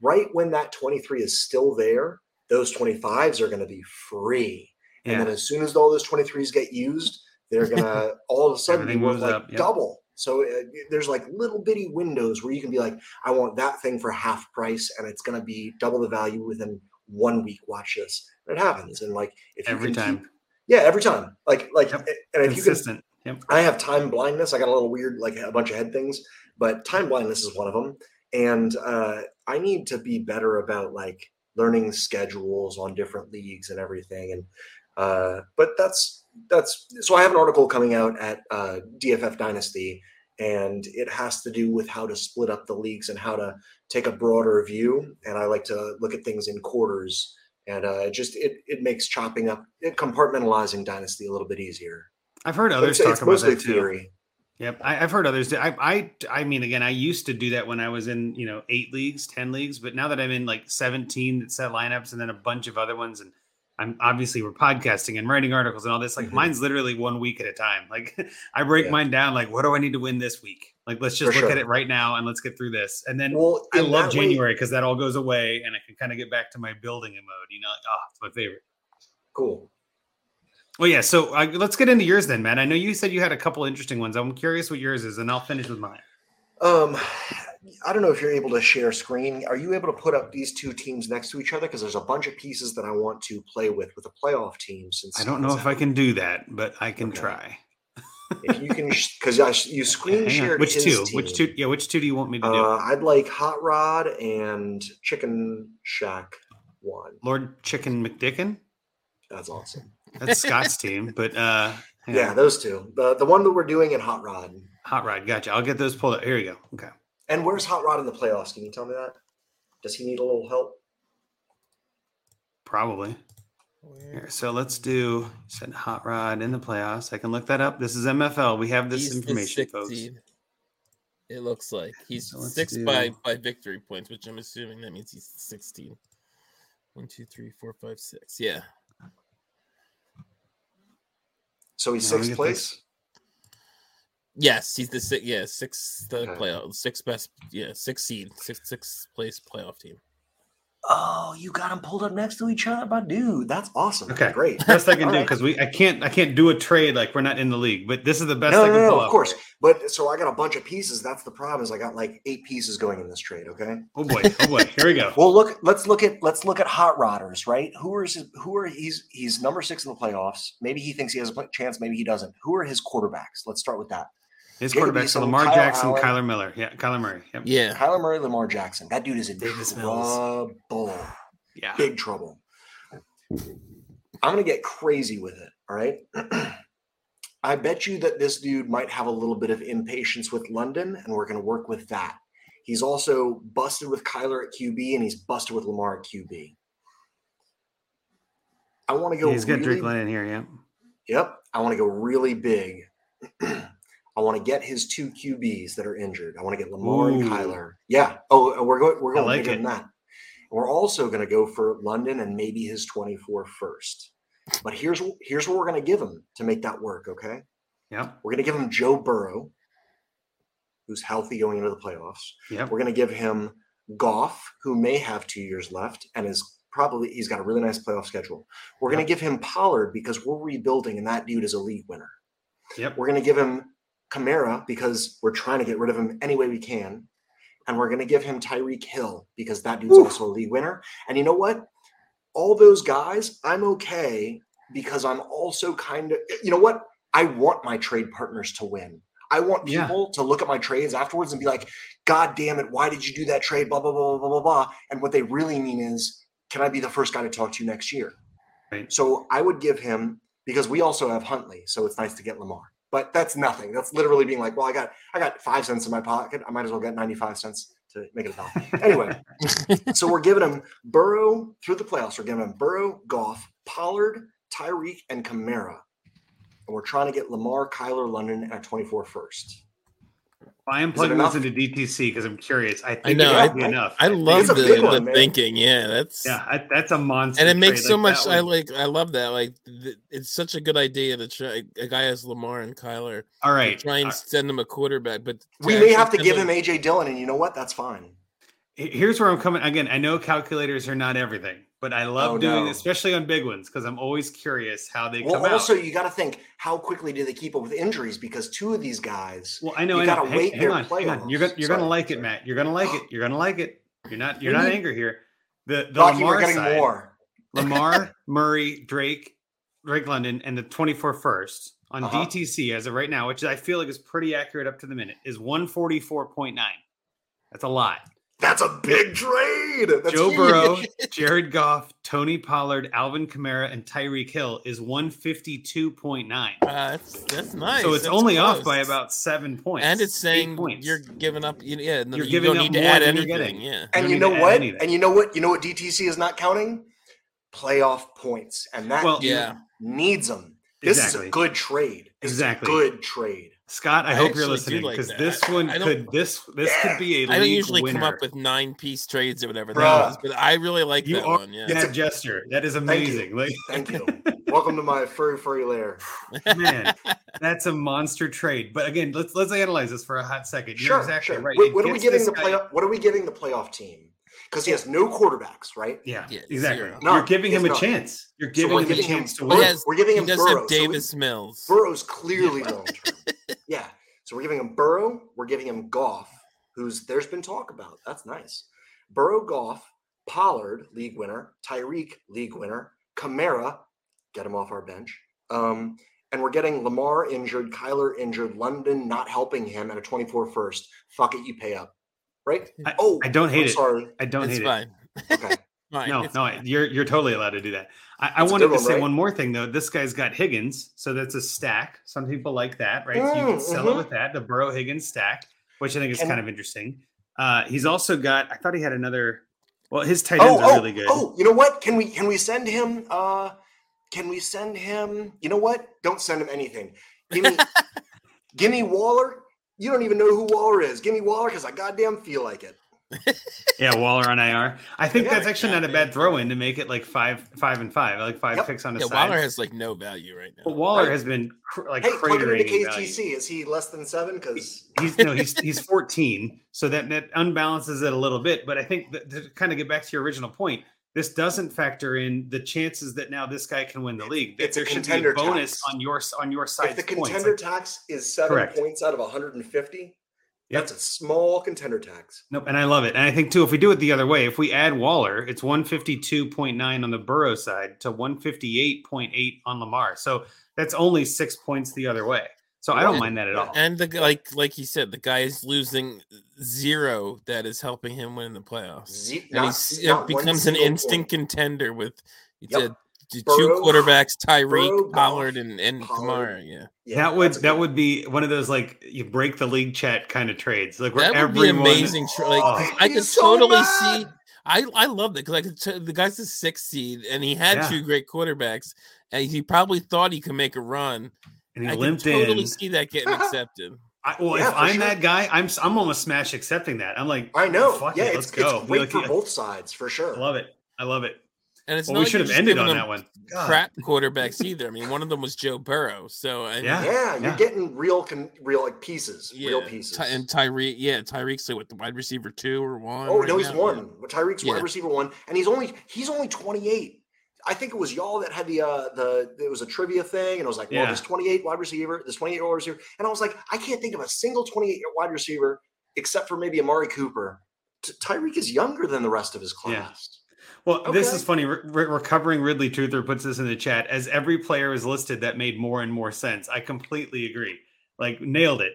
Right when that 23 is still there, those 25s are going to be free. And Yeah. then as soon as all those 23s get used, they're gonna all of a sudden be worth like up, yep. double. So uh, there's like little bitty windows where you can be like, I want that thing for half price, and it's gonna be double the value within one week. Watch this, and it happens. And like if you Every time. keep- yeah, every time. Like like, Yep. and if you can Yep. I have time blindness. I got a little weird, like a bunch of head things, but time blindness is one of them. And uh, I need to be better about like learning schedules on different leagues and everything. And uh, but that's that's so I have an article coming out at uh, DFF Dynasty, and it has to do with how to split up the leagues and how to take a broader view. And I like to look at things in quarters. And uh, it just it it makes chopping up, compartmentalizing dynasty a little bit easier. I've heard others it's, talk it's about that too. theory. Yep, I, I've heard others. Do, I, I, I mean, again, I used to do that when I was in, you know, eight leagues, ten leagues, but now that I'm in like seventeen that set lineups, and then a bunch of other ones, and I'm obviously we're podcasting and writing articles and all this. Like Mhm. mine's literally one week at a time. Like I break Yeah. mine down. Like, what do I need to win this week? Like, let's just For look at it right now and let's get through this. And then Well, I love January because that all goes away, and I can kind of get back to my building mode. You know, like, oh, it's my favorite. cool. Well, yeah. So uh, let's get into yours then, man. I know you said you had a couple interesting ones. I'm curious what yours is, and I'll finish with mine. Um, I don't know if you're able to share screen. Are you able to put up these two teams next to each other? Because there's a bunch of pieces that I want to play with with a playoff team. Since I don't know if I can do that, but I can Okay. try. If you can, because you screen shared Which two? team. Which two? Yeah, which two do you want me to do? Uh, I'd like Hot Rod and Chicken Shack one. Lord Chicken McDicken. That's awesome. That's Scott's team, but uh, hang Yeah, those two. The the one that we're doing in Hot Rod. Hot Rod. Gotcha. I'll get those pulled up. Here you go. Okay. And where's Hot Rod in the playoffs? Can you tell me that? Does he need a little help? Probably. Here, so let's do send Hot Rod in the playoffs. I can look that up. This is MFL. We have this He's information, folks. It looks like he's So six do- by by victory points, which I'm assuming that means he's 16. One, two, three, four, five, six. Yeah. So he's Now sixth place. this. Yes, he's the six. Yeah, six the uh, Okay. playoff, six best. Yeah, six seed, six six place playoff team. Oh, you got them pulled up next to each other, my dude. That's awesome. Okay. great. Best I can All do right. because we I can't I can't do a trade like we're not in the league. But this is the best No, I no, can no, pull of up. course. But so I got a bunch of pieces. That's the problem. Is I got like eight pieces going in this trade. Okay. Oh boy. Oh boy. Here we go. Well, look. Let's look at let's look at hot rodders. Right. Who are his, who are he's he's number six in the playoffs. Maybe he thinks he has a chance. Maybe he doesn't. Who are his quarterbacks? Let's start with that. His Jacob quarterbacks are Lamar Kyle Jackson, Allen. Kyler Miller. Yeah, Kyler Murray. Yep. Yeah. Kyler Murray, Lamar Jackson. That dude is in Davis Mills. trouble. Yeah. Big trouble. I'm gonna get crazy with it. All right. I bet you that this dude might have a little bit of impatience with London, and we're gonna work with that. He's also busted with Kyler at QB, and he's busted with Lamar at QB. I want to go. He's got really, Drake London here. Yeah. Yep. I want to go really big. I want to get his two QBs that are injured. I want to get Lamar and Kyler. Yeah. Oh, uh, we're going. We're I going like bigger it. than that. We're also going to go for London and maybe his 24 first. But here's here's what we're going to give him to make that work. Okay. Yeah. We're going to give him Joe Burrow, who's healthy going into the playoffs. Yeah. We're going to give him Goff, who may have two years left and is probably he's got a really nice playoff schedule. We're going to give him Pollard because we're rebuilding and that dude is a league winner. Yep. We're going to give him Kamara because we're trying to get rid of him any way we can. And we're going to give him Tyreek Hill because that dude's Woo. also a league winner. And you know what? All those guys, I'm okay because I'm also kind of, you know what? I want my trade partners to win. I want Yeah. people to look at my trades afterwards and be like, God damn it, why did you do that trade? Blah, blah, blah, blah, blah, blah. And what they really mean is, can I be the first guy to talk to you next year? Right. So I would give him because we also have Huntley, so it's nice to get Lamar. But that's nothing. That's literally being like, well, I got I got five cents in my pocket. I might as well get 95 cents to make it a dollar. anyway, so we're giving them Burrow through the playoffs. We're giving them Burrow, Goff, Pollard, Tyreek, and Kamara. And we're trying to get Lamar, Kyler, London at 24 first. I am plugging this into DTC because I'm curious. I think I know. it I, might be enough. I think love the, big the one, thinking. Yeah, that's Yeah, I, that's a monster. and it makes trade. so Like, much. I like. I love that. Like, th- it's such a good idea to try a guy as Lamar and Kyler. All right, try and uh, send him a quarterback, but We may have to give him AJ Dillon, and you know what? That's fine. Here's where I'm coming. Again, I know calculators are not everything, but I love Oh, doing, no. especially on big ones, because I'm always curious how they Well, come also out. you got to think how quickly do they keep up with injuries because two of these guys. Well, I know. you know. gotta wait hang their on, hang on. You're gonna you're gonna like it. Matt. You're gonna like it. You're gonna like it. You're not you're not angry here. The the Rocky, Lamar getting side, more. Lamar, Murray, Drake, Drake London, and the 24 first on Uh-huh. DTC as of right now, which I feel like is pretty accurate up to the minute, is 144.9. That's a lot. That's a big trade. That's Joe huge. Burrow, Jared Goff, Tony Pollard, Alvin Kamara, and Tyreek Hill is 152.9. Uh, that's that's nice. so it's That's only off by about seven points. And it's saying you're giving up. you- Yeah, no, You're you giving don't up need to add you're anything. getting. Yeah. And don't you know what? anything. And you know what? You know what DTC is not counting? Playoff points, and that Well, dude Yeah. needs them. This is a good trade. This is a Exactly. good trade. Scott, I, I hope you're listening because that. this one could this this Yeah. could be a I don't usually winner. come up with nine piece trades or whatever that Bruh. is, but I really like You that are one. Yeah. It's that a- gesture. That is you. amazing. Like Thank you. Welcome to my furry furry lair. man, that's a monster trade. But again, let's let's analyze this for a hot second. You're Sure, exactly sure. right. What, what are we gets giving the guy- playoff? What are we giving the playoff team? Because he has no quarterbacks, right? Yeah, Yeah, exactly. zero. You're giving him a none. chance. You're So giving we're him a giving him chance to win. He has- We're giving he him does Burrow. have so we- Davis Mills. Burrow's clearly long term. yeah. So we're giving him Burrow. We're giving him Goff. who's there's been talk about. That's nice. Burrow, Goff, Pollard, league winner. Tyreek, league winner. Kamara, get him off our bench. Um, and we're getting Lamar injured, Kyler injured, London not helping him at a 24 first. Fuck it, you pay up. Right? I- oh, I don't hate I'm it. Sorry. I don't it's hate it. Okay. Fine. No, It's no, fine. you're you're totally allowed to do that. I, I wanted to one, say right? one more thing though. This guy's got Higgins, so that's a stack. Some people like that, right? so you can Mm, sell it mhm. with that, the Burrow Higgins stack, which I think is And- kind of interesting. Uh, he's also got. I thought he had another. Well, his tight oh, ends are oh, really good. oh, you know what? Can we can we send him uh can we send him you know what? Don't send him anything. Give me give me Waller. You don't even know who Waller is. Give me Waller because I goddamn feel like it. Yeah, Waller on IR. I think Yeah. that's actually not a bad throw in to make it like five, five and five, like five Yep. picks on the Yeah, side. Waller has like no value right now. but Waller Right. has been cr- like Hey, plug it cratering into in value. KTC. Is he less than seven? Because He's no, he's he's 14, so that that unbalances it a little bit. But I think that, to kind of get back to your original point, this doesn't factor in the chances that now this guy can win the league. That It's a there should be contender a bonus tax. on your on your side. if the contender Like, tax is seven Correct. points out of 150, Yep. that's a small contender tax. Nope, and I love it. And I think too, if we do it the other way, if we add Waller, it's 152.9 on the Burrow side to 158.8 on Lamar. So that's only six points the other way. So I don't Right. mind that at all. And the like like you said, the guy is losing zero that is helping him win the playoffs. Ze- And not- he's, it not one becomes an instant point. contender with Yep. said t- two Burrow- quarterbacks, Tyreek, Pollard, and, and Kamara. Yeah. Yeah, that would that good- would be one of those like you break the league chat kind of trades. Like where That would be amazing. tr- Like Oh. I He's could so totally mad. see. I I love it because I could. T- the guy's a six seed, and he had Yeah. two great quarterbacks, and he probably thought he could make a run. And he I can limped totally in. see that getting accepted. I, well, yeah, if I'm sure. that guy, I'm s- I'm almost smash accepting that. I'm like, I know. fuck yeah, it, let's go. it's Be great like, for yeah, both sides for sure. I love it. I love it. And it's Well, not we like should you're have ended on that one. Crap quarterbacks either. I mean, one of them was Joe Burrow. So I mean, Yeah. yeah, you're yeah. getting real, con- real like pieces, real pieces. Ty- and Tyreek, yeah, Tyreek's like what the wide receiver two or one. oh right no, he's now? one. Tyreek's Yeah. wide receiver one, and he's only he's only 28. I think it was y'all that had the uh the it was a trivia thing, and it was like, well, Yeah. this 28 wide receiver, this 28 year old receiver, and I was like, I can't think of a single 28 wide receiver except for maybe Amari Cooper. T- Tyreek is younger than the rest of his Yeah. class. Well, this is funny. Re- recovering Ridley Truther puts this in the chat. As every player is listed, that made more and more sense. I completely agree. Like nailed it,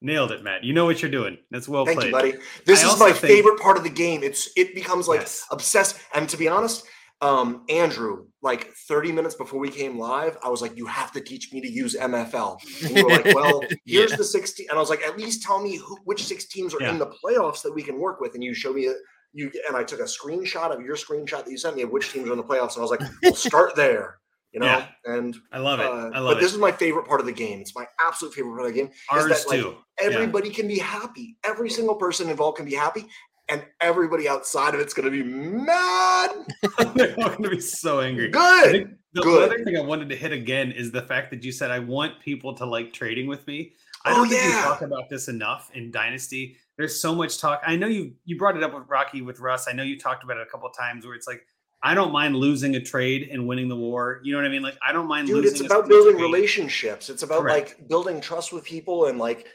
nailed it, Matt. You know what you're doing. That's well Thank played. you, buddy. This I is my think- favorite part of the game. It's it becomes like Yes. obsessed. And to be honest, um, Andrew, like 30 minutes before we came live, I was like, you have to teach me to use MFL. And were like, well, here's Yeah. the 16. And I was like, at least tell me who, which six teams are Yeah. in the playoffs that we can work with. And you showed me a, you and I took a screenshot of your screenshot that you sent me of which teams are in the playoffs. And I was like, we'll start there. You know, Yeah. and I love it. uh, I love it. but this is my favorite part of the game. It's my absolute favorite part of the game. Ours that, like, too. Everybody can be happy. Every single person involved can be happy, and everybody outside of it's going to be mad. They're all going to be so angry. Good. the Good. other thing I wanted to hit again is the fact that you said I want people to like trading with me. I Oh, don't think we talk about this enough in Dynasty. There's so much talk. I know you you brought it up with Rocky with Russ. I know you talked about it a couple of times where it's like I don't mind losing a trade and winning the war. You know what I mean? Like I don't mind Dude, losing. it's about building trade. relationships. It's about Correct. like building trust with people and like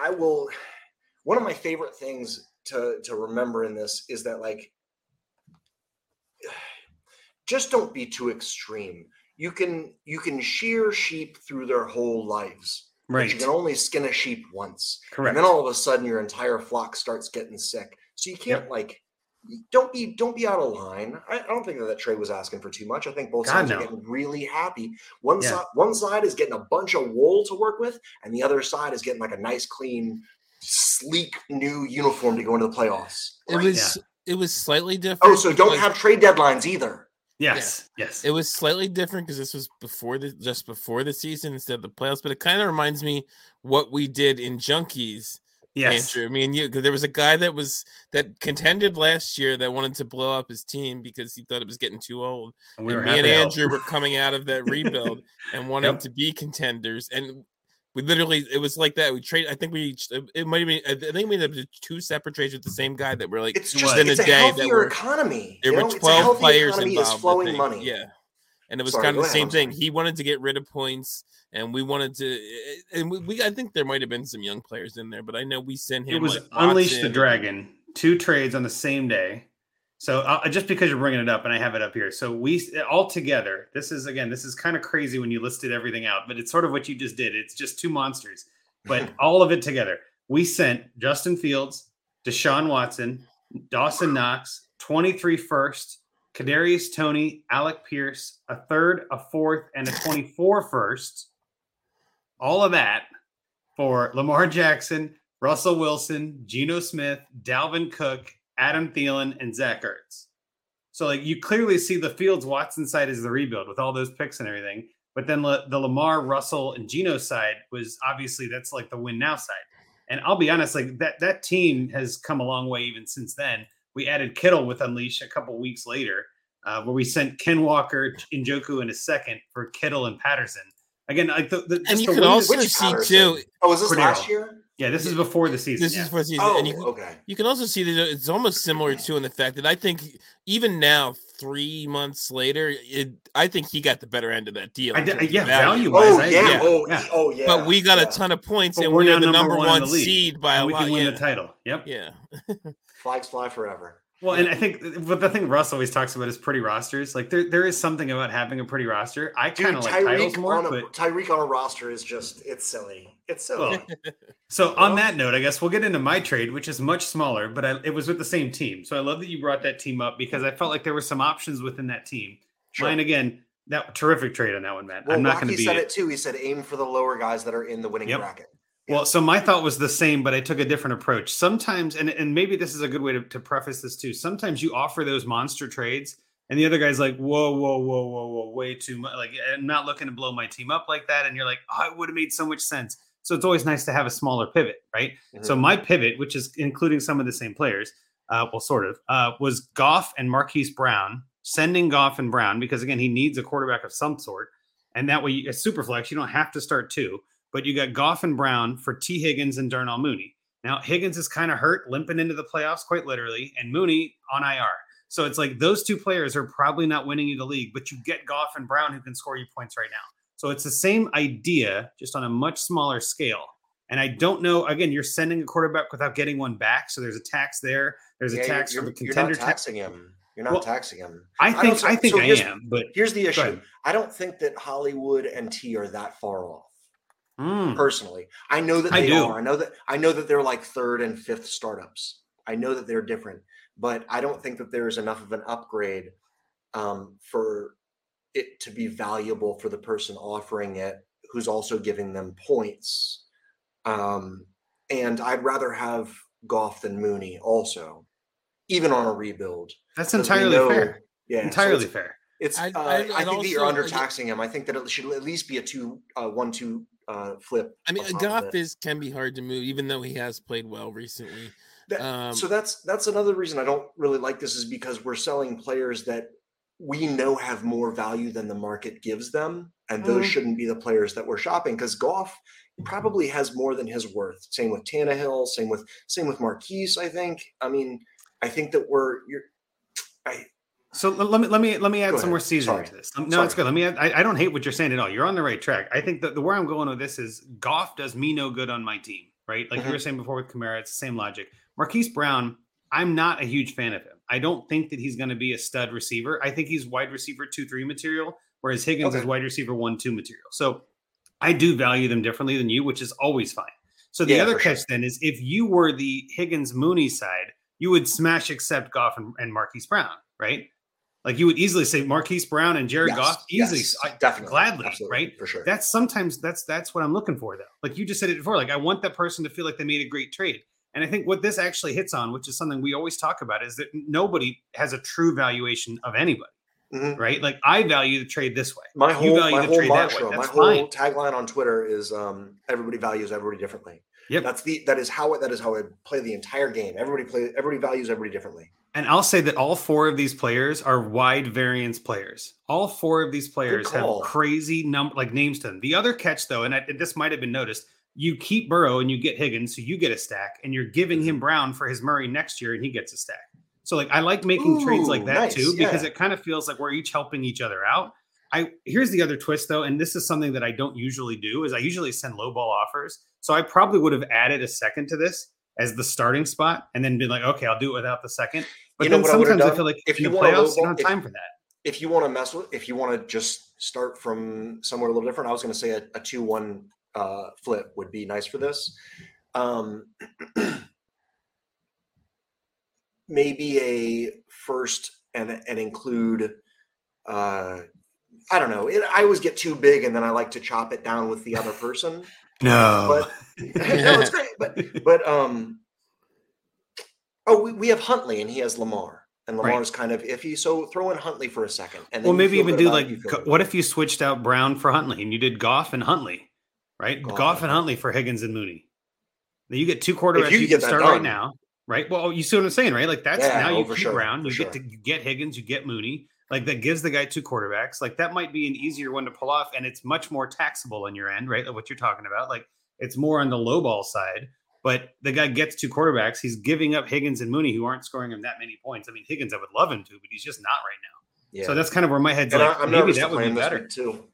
I will one of my favorite things to to remember in this is that like just don't be too extreme. You can you can shear sheep through their whole lives. Right. you can only skin a sheep once. Correct. And then all of a sudden your entire flock starts getting sick. So you can't like don't be don't be out of line. I, I don't think that that trade was asking for too much. I think both God, sides no. are getting really happy. One Yeah. side one side is getting a bunch of wool to work with, and the other side is getting like a nice, clean, sleek new uniform to go into the playoffs. It Right. was it was slightly different. Oh, so don't because- have trade deadlines either. yes. Yes. It was slightly different because this was before the just before the season instead of the playoffs, but it kind of reminds me what we did in Junkies, yes. Andrew. I mean, you because there was a guy that was that contended last year that wanted to blow up his team because he thought it was getting too old. And we And me and. Andrew were coming out of that rebuild and wanting Yep. to be contenders, and we literally it was like that. We trade. I think we each- it might have been. I think we ended up two separate trades with the same guy that were like It's It just was. it's Within a a day that healthier were- economy. there you were know? It's a twelve players economy involved. is flowing money. Yeah. and it was Sorry, kind of the ahead, same I'm thing. sorry. He wanted to get rid of points, and we wanted to, and we, we I think there might have been some young players in there, but I know we sent him. It was like, Unleash the Dragon, two trades on the same day. So uh, just because you're bringing it up, and I have it up here, so we all together. This is again, this is kind of crazy when you listed everything out, but it's sort of what you just did. It's just two monsters, but all of it together. We sent Justin Fields, Deshaun Watson, Dawson Knox, 23 first, Kadarius Tony, Alec Pierce, a third, a fourth, and a 24 first. All of that for Lamar Jackson, Russell Wilson, Geno Smith, Dalvin Cook, Adam Thielen, and Zach Ertz. So like you clearly see the Fields Watson side is the rebuild with all those picks and everything. But then La- the Lamar, Russell, and Geno side was obviously that's like the win now side. And I'll be honest, like that that team has come a long way even since then. We added Kittle with Unleash a couple weeks later, uh, where we sent Ken Walker, Njoku in a second for Kittle and Patterson. Again, like the, the And you the could way that- also see Patterson? too. Oh, was this Cordero. last year? Yeah, this is before the season. This yeah. is for season, Oh, and you can, okay. you can also see that it's almost similar too in the fact that I think even now, three months later, it I think he got the better end of that deal. I in did- yeah, value. value-wise, Oh I- yeah. yeah, Oh yeah. oh yeah. But we got yeah. a ton of points, But and we're we're now the number number one one seed by a and we lot. can win Yeah. the title. Yep. yeah. Flags fly forever. Well, and I think, but the thing Russ always talks about is pretty rosters. Like there, there is something about having a pretty roster. I kind of like titles more, on a but Tyreek on a roster is just it's silly. It's silly. Well, so on that note, I guess we'll get into my trade, which is much smaller, but I, it was with the same team. So I love that you brought that team up because I felt like there were some options within that team. Sure. Mine again, that terrific trade on that one, man. well, I'm not going to be He said it too. He said aim for the lower guys that are in the winning Yep. bracket. Well, so my thought was the same, but I took a different approach. Sometimes, and, and maybe this is a good way to, to preface this too. Sometimes you offer those monster trades, and the other guy's like, whoa, whoa, whoa, whoa, whoa, way too much. Like, I'm not looking to blow my team up like that. And you're like, oh, it would have made so much sense. So it's always nice to have a smaller pivot, right? So Mhm. my pivot, which is including some of the same players, uh, well, sort of, uh, was Goff and Marquise Brown, sending Goff and Brown because again, he needs a quarterback of some sort, and that way, a super flex, you don't have to start two, but you got Goff and Brown for Tee Higgins and Darnell Mooney. Now Higgins is kind of hurt, limping into the playoffs quite literally, and Mooney on IR. So it's like those two players are probably not winning you the league, but you get Goff and Brown who can score you points right now. So it's the same idea, just on a much smaller scale. And I don't know. Again, you're sending a quarterback without getting one back, so there's a tax there. There's Yeah, a tax you're, for the you're contender not tax. taxing him. You're not Well, taxing him. I think so- I think so I am, but Here's the issue. I don't think that Hollywood and T are that far off. Mm, Personally, I know that I they do. are. I know that I know that they're like third and fifth startups. I know that they're different, but I don't think that there is enough of an upgrade um, for it to be valuable for the person offering it, who's also giving them points. Um, and I'd rather have Goff than Mooney, also, even on a rebuild. That's entirely know- fair. Yeah, so entirely it's- fair. it's. I'd- uh, I'd- I I'd think that you're also- undertaxing him. I think that it should at least be a two, uh, one, two uh, flip. I mean, Goff is can be hard to move, even though he has played well recently. That- um, so that's that's another reason I don't really like this is because we're selling players that we know have more value than the market gives them, and those Mhm. shouldn't be the players that we're shopping because Goff probably has more than his worth. Same with Tannehill. Same with same with Marquise. I think. I mean, I think that we're you're. I So let me let me let me add some more seasoning to this. No, it's good. Let me. Add, I, I don't hate what you're saying at all. You're on the right track. I think that the where I'm going with this is Goff does me no good on my team. Right, like Mhm. you were saying before with Kamara, it's the same logic. Marquise Brown, I'm not a huge fan of him. I don't think that he's going to be a stud receiver. I think he's wide receiver two three material, whereas Higgins is wide receiver one two material. So I do value them differently than you, which is always fine. So the Yeah, other for sure. catch then is if you were the Higgins Mooney side, you would smash accept Goff and, and Marquise Brown, right? Like you would easily say Marquise Brown and Jared Yes, Goff easily, yes, I- definitely, gladly, absolutely, right? for sure. That's sometimes that's that's what I'm looking for though. Like you just said it before. Like I want that person to feel like they made a great trade. And I think what this actually hits on, which is something we always talk about, is that nobody has a true valuation of anybody, Mhm. right? Like I value the trade this way. My You whole value my the whole trade that way. mantra, my whole fine. tagline on Twitter is um, everybody values everybody differently. Yep. That's the that is how it that is how I play the entire game. Everybody play everybody values everybody differently. And I'll say that all four of these players are wide variance players. All four of these players have crazy number like names to them. The other catch, though, and I, this might have been noticed, you keep Burrow and you get Higgins, so you get a stack, and you're giving Mm-hmm. him Brown for his Murray next year, and he gets a stack. So like I like making trades like that nice, too because yeah. it kind of feels like we're each helping each other out. I here's the other twist though, and this is something that I don't usually do. Is I usually send low ball offers, so I probably would have added a second to this as the starting spot, and then been like, okay, I'll do it without the second. But You know then I sometimes I done? feel like If you the want a low playoffs, you don't have if- time for that. if you want to mess with, if you want to just start from somewhere a little different, I was going to say a, a two-one uh, flip would be nice for this. Um, maybe a first and and include. Uh, I don't know. It, I always get too big, and then I like to chop it down with the other person. No, But no, it's great. But but um, oh, we, we have Huntley, and he has Lamar, and Right. Lamar's kind of iffy. So throw in Huntley for a second, and then well, maybe even do it, like, you feel Go- good what if you switched out Brown for Huntley and you did Goff and Huntley, right? Goff Goff, and Huntley for Higgins and Mooney. Then you get two quarterbacks you you, get can start right now, right? Well, you see what I'm saying, right? Like that's Yeah, now you keep sure, Brown, you get to you get Higgins, you get Mooney. Like that gives the guy two quarterbacks. Like that might be an easier one to pull off, and it's much more taxable on your end, right? Like what you're talking about. Like it's more on the low ball side. But the guy gets two quarterbacks. He's giving up Higgins and Mooney, who aren't scoring him that many points. I mean, Higgins, I would love him to, but he's just not right now. Yeah. So that's kind of where my head's and like. I, am maybe nervous that to would play be better. too.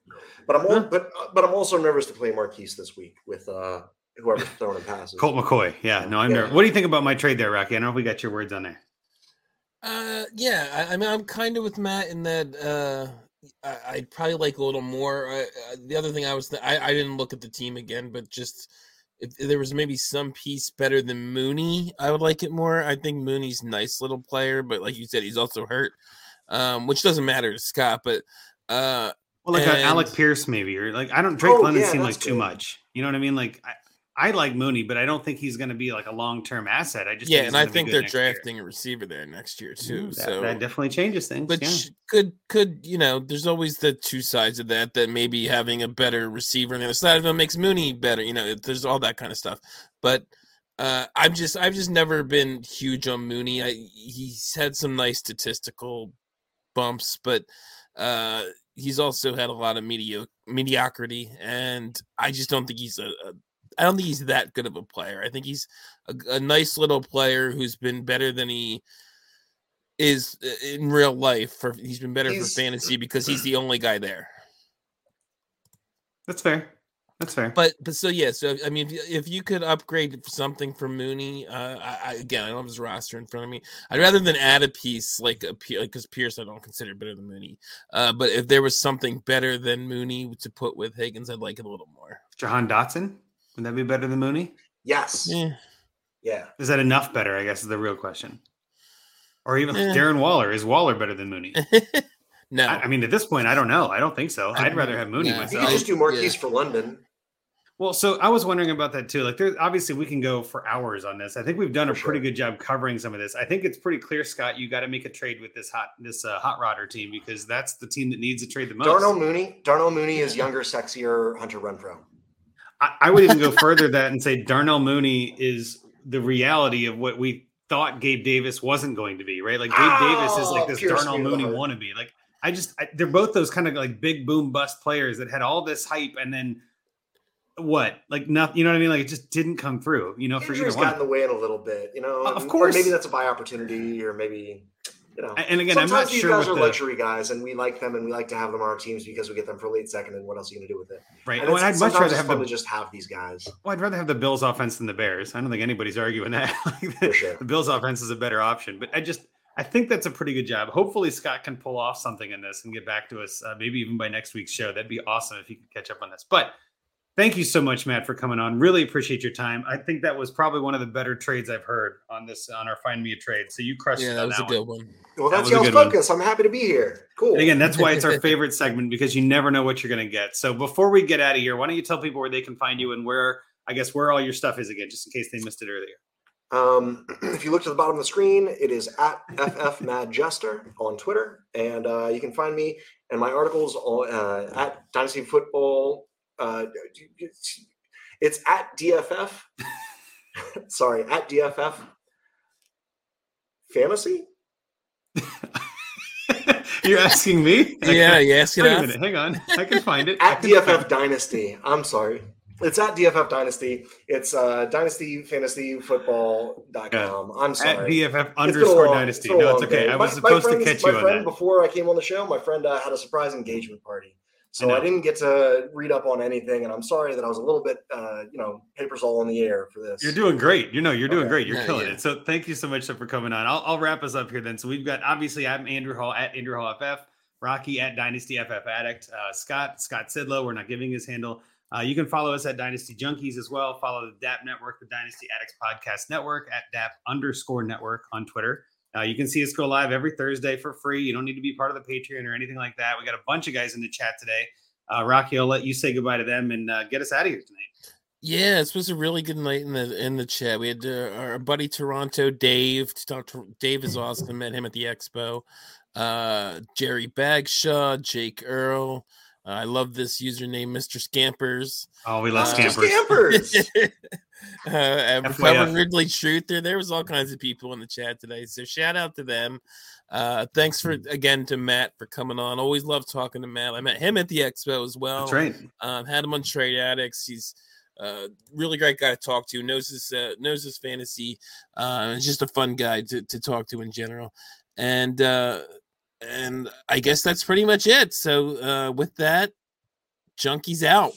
But I'm all, Huh. but but I'm also nervous to play Marquise this week with uh whoever's throwing him passes. Colt McCoy. Yeah, no, I'm Yeah. nervous. What do you think about my trade there, Rocky? I don't know if we got your words on there. Uh, yeah, I, I mean, I'm kind of with Matt in that uh, I, I'd probably like a little more. I, uh, the other thing I was, th- I, I didn't look at the team again, but just if there was maybe some piece better than Mooney, I would like it more. I think Mooney's nice little player, but like you said, he's also hurt, um, which doesn't matter to Scott. But uh, Well, like a Alec Pierce, maybe, or like I don't. Drake Oh, London yeah, seemed like too much. You know what I mean? Like I, I like Mooney, but I don't think he's going to be like a long term asset. I just yeah, and I think they're next year. drafting a receiver there next year too. Mm, that, so that definitely changes things. But yeah. could could you know? There's always the two sides of that. That maybe having a better receiver on the other side of him makes Mooney better. You know, there's all that kind of stuff. But uh, I've just I've just never been huge on Mooney. I, he's had some nice statistical bumps, but uh, he's also had a lot of medio- mediocrity, and I just don't think he's a, a I don't think he's that good of a player. I think he's a, a nice little player who's been better than he is uh, in real life. For he's been better He's- for fantasy because he's the only guy there. That's fair. That's fair. But but so yeah, so I mean, if, you- if you could upgrade something for Mooney, uh, I, I again I don't have his roster in front of me. I'd rather than add a piece like a because Pierce I don't consider better than Mooney. Uh, but if there was something better than Mooney to put with Higgins, I'd like it a little more. Jahan Dotson, would that be better than Mooney? Yes. Yeah. Yeah. Is that enough better? I guess is the real question. Or even Eh. Darren Waller is Waller better than Mooney? no, I, I mean, at this point, I don't know. I don't think so. I I'd rather have Mooney yeah. You myself. could just do Marquise yeah. for London. Well, so I was wondering about that too. Like, there's obviously we can go for hours on this. I think we've done a For pretty sure. good job covering some of this. I think it's pretty clear, Scott. You got to make a trade with this hot this uh, hot rodder team because that's the team that needs to trade the most. Darnell Mooney. Darnell Mooney is younger, sexier Hunter Renfrow. I, I would even go further that and say Darnell Mooney is the reality of what we thought Gabe Davis wasn't going to be. Right? Like Gabe Davis is like Oh, this Darnell me to the Mooney wannabe. Like I just I, they're both those kind of like big boom bust players that had all this hype and then what like nothing. You know what I mean? Like it just didn't come through. You know, for either one. got in the way in a little bit, you know. Uh, of course. Or maybe that's a buy opportunity, or maybe you know. And again, I'm not these sure guys what are the- luxury guys, and we like them, and we like to have them on our teams because we get them for late second. And what else are you going to do with it? Right. And Well, I'd much rather have fun the just have these guys. Well, I'd rather have the Bills offense than the Bears. I don't think anybody's arguing that. Like, the, sure. the Bills offense is a better option, but I just I think that's a pretty good job. Hopefully, Scott can pull off something in this and get back to us, uh, maybe even by next week's show. That'd be awesome if you could catch up on this. But thank you so much, Matt, for coming on. Really appreciate your time. I think that was probably one of the better trades I've heard on this on our Find Me a Trade. So you crushed yeah, it that on was a that good one. one. Well, that's was a y'all's good one. focus. I'm happy to be here. Cool. And again, that's why it's our favorite segment because you never know what you're going to get. So before we get out of here, why don't you tell people where they can find you and where I guess where all your stuff is again, just in case they missed it earlier. Um, if you look to the bottom of the screen, it is at FF Mad Jester on Twitter, and uh, you can find me and my articles on, uh, at Dynasty Football. Uh, it's, it's at DFF. Sorry, at DFF Fantasy. You're asking me? Yeah, you ask it Wait a minute. Hang on. I can find it. At DFF it. Dynasty. I'm sorry. It's at DFF Dynasty. It's uh, dynastyfantasyfootball.com. I'm sorry. At sorry. DFF It's been a underscore long- dynasty. it's been a No, it's okay. day. I was my supposed to friends- catch my you on friend, that. Before I came on the show, my friend uh, had a surprise engagement party. So I I, didn't get to read up on anything, and I'm sorry that I was a little bit, uh, you know, papers all in the air for this. You're doing great. You know, you're doing Okay. great. You're Yeah, killing yeah. it. So thank you so much for coming on. I'll, I'll wrap us up here then. So we've got obviously I'm Andrew Hall at Andrew Hall FF, Rocky at Dynasty FF Addict, uh, Scott Scott Sidlow. We're not giving his handle. Uh, you can follow us at Dynasty Junkies as well. Follow the DAP Network, the Dynasty Addicts Podcast Network at DAP underscore network on Twitter. Uh, you can see us go live every Thursday for free. You don't need to be part of the Patreon or anything like that. We got a bunch of guys in the chat today. Uh, Rocky, I'll let you say goodbye to them and uh, get us out of here tonight. Yeah, this was a really good night in the in the chat. We had uh, our buddy Toronto Dave. to talk to- Dave is awesome. Met him at the expo. Uh, Jerry Bagshaw, Jake Earl. Uh, I love this username, Mr. Scampers. Oh, we love Mr. scampers. Scampers. uh, and. Ridley Truther. There was all kinds of people in the chat today. So shout out to them. Uh, thanks for again to Matt for coming on. Always love talking to Matt. I met him at the expo as well. That's right. Um, had him on Trade Addicts. He's uh, really great guy to talk to. Knows his uh, knows his fantasy. Uh, and just a fun guy to, to talk to in general. And uh, and I guess that's pretty much it. So uh, with that, Junkies out.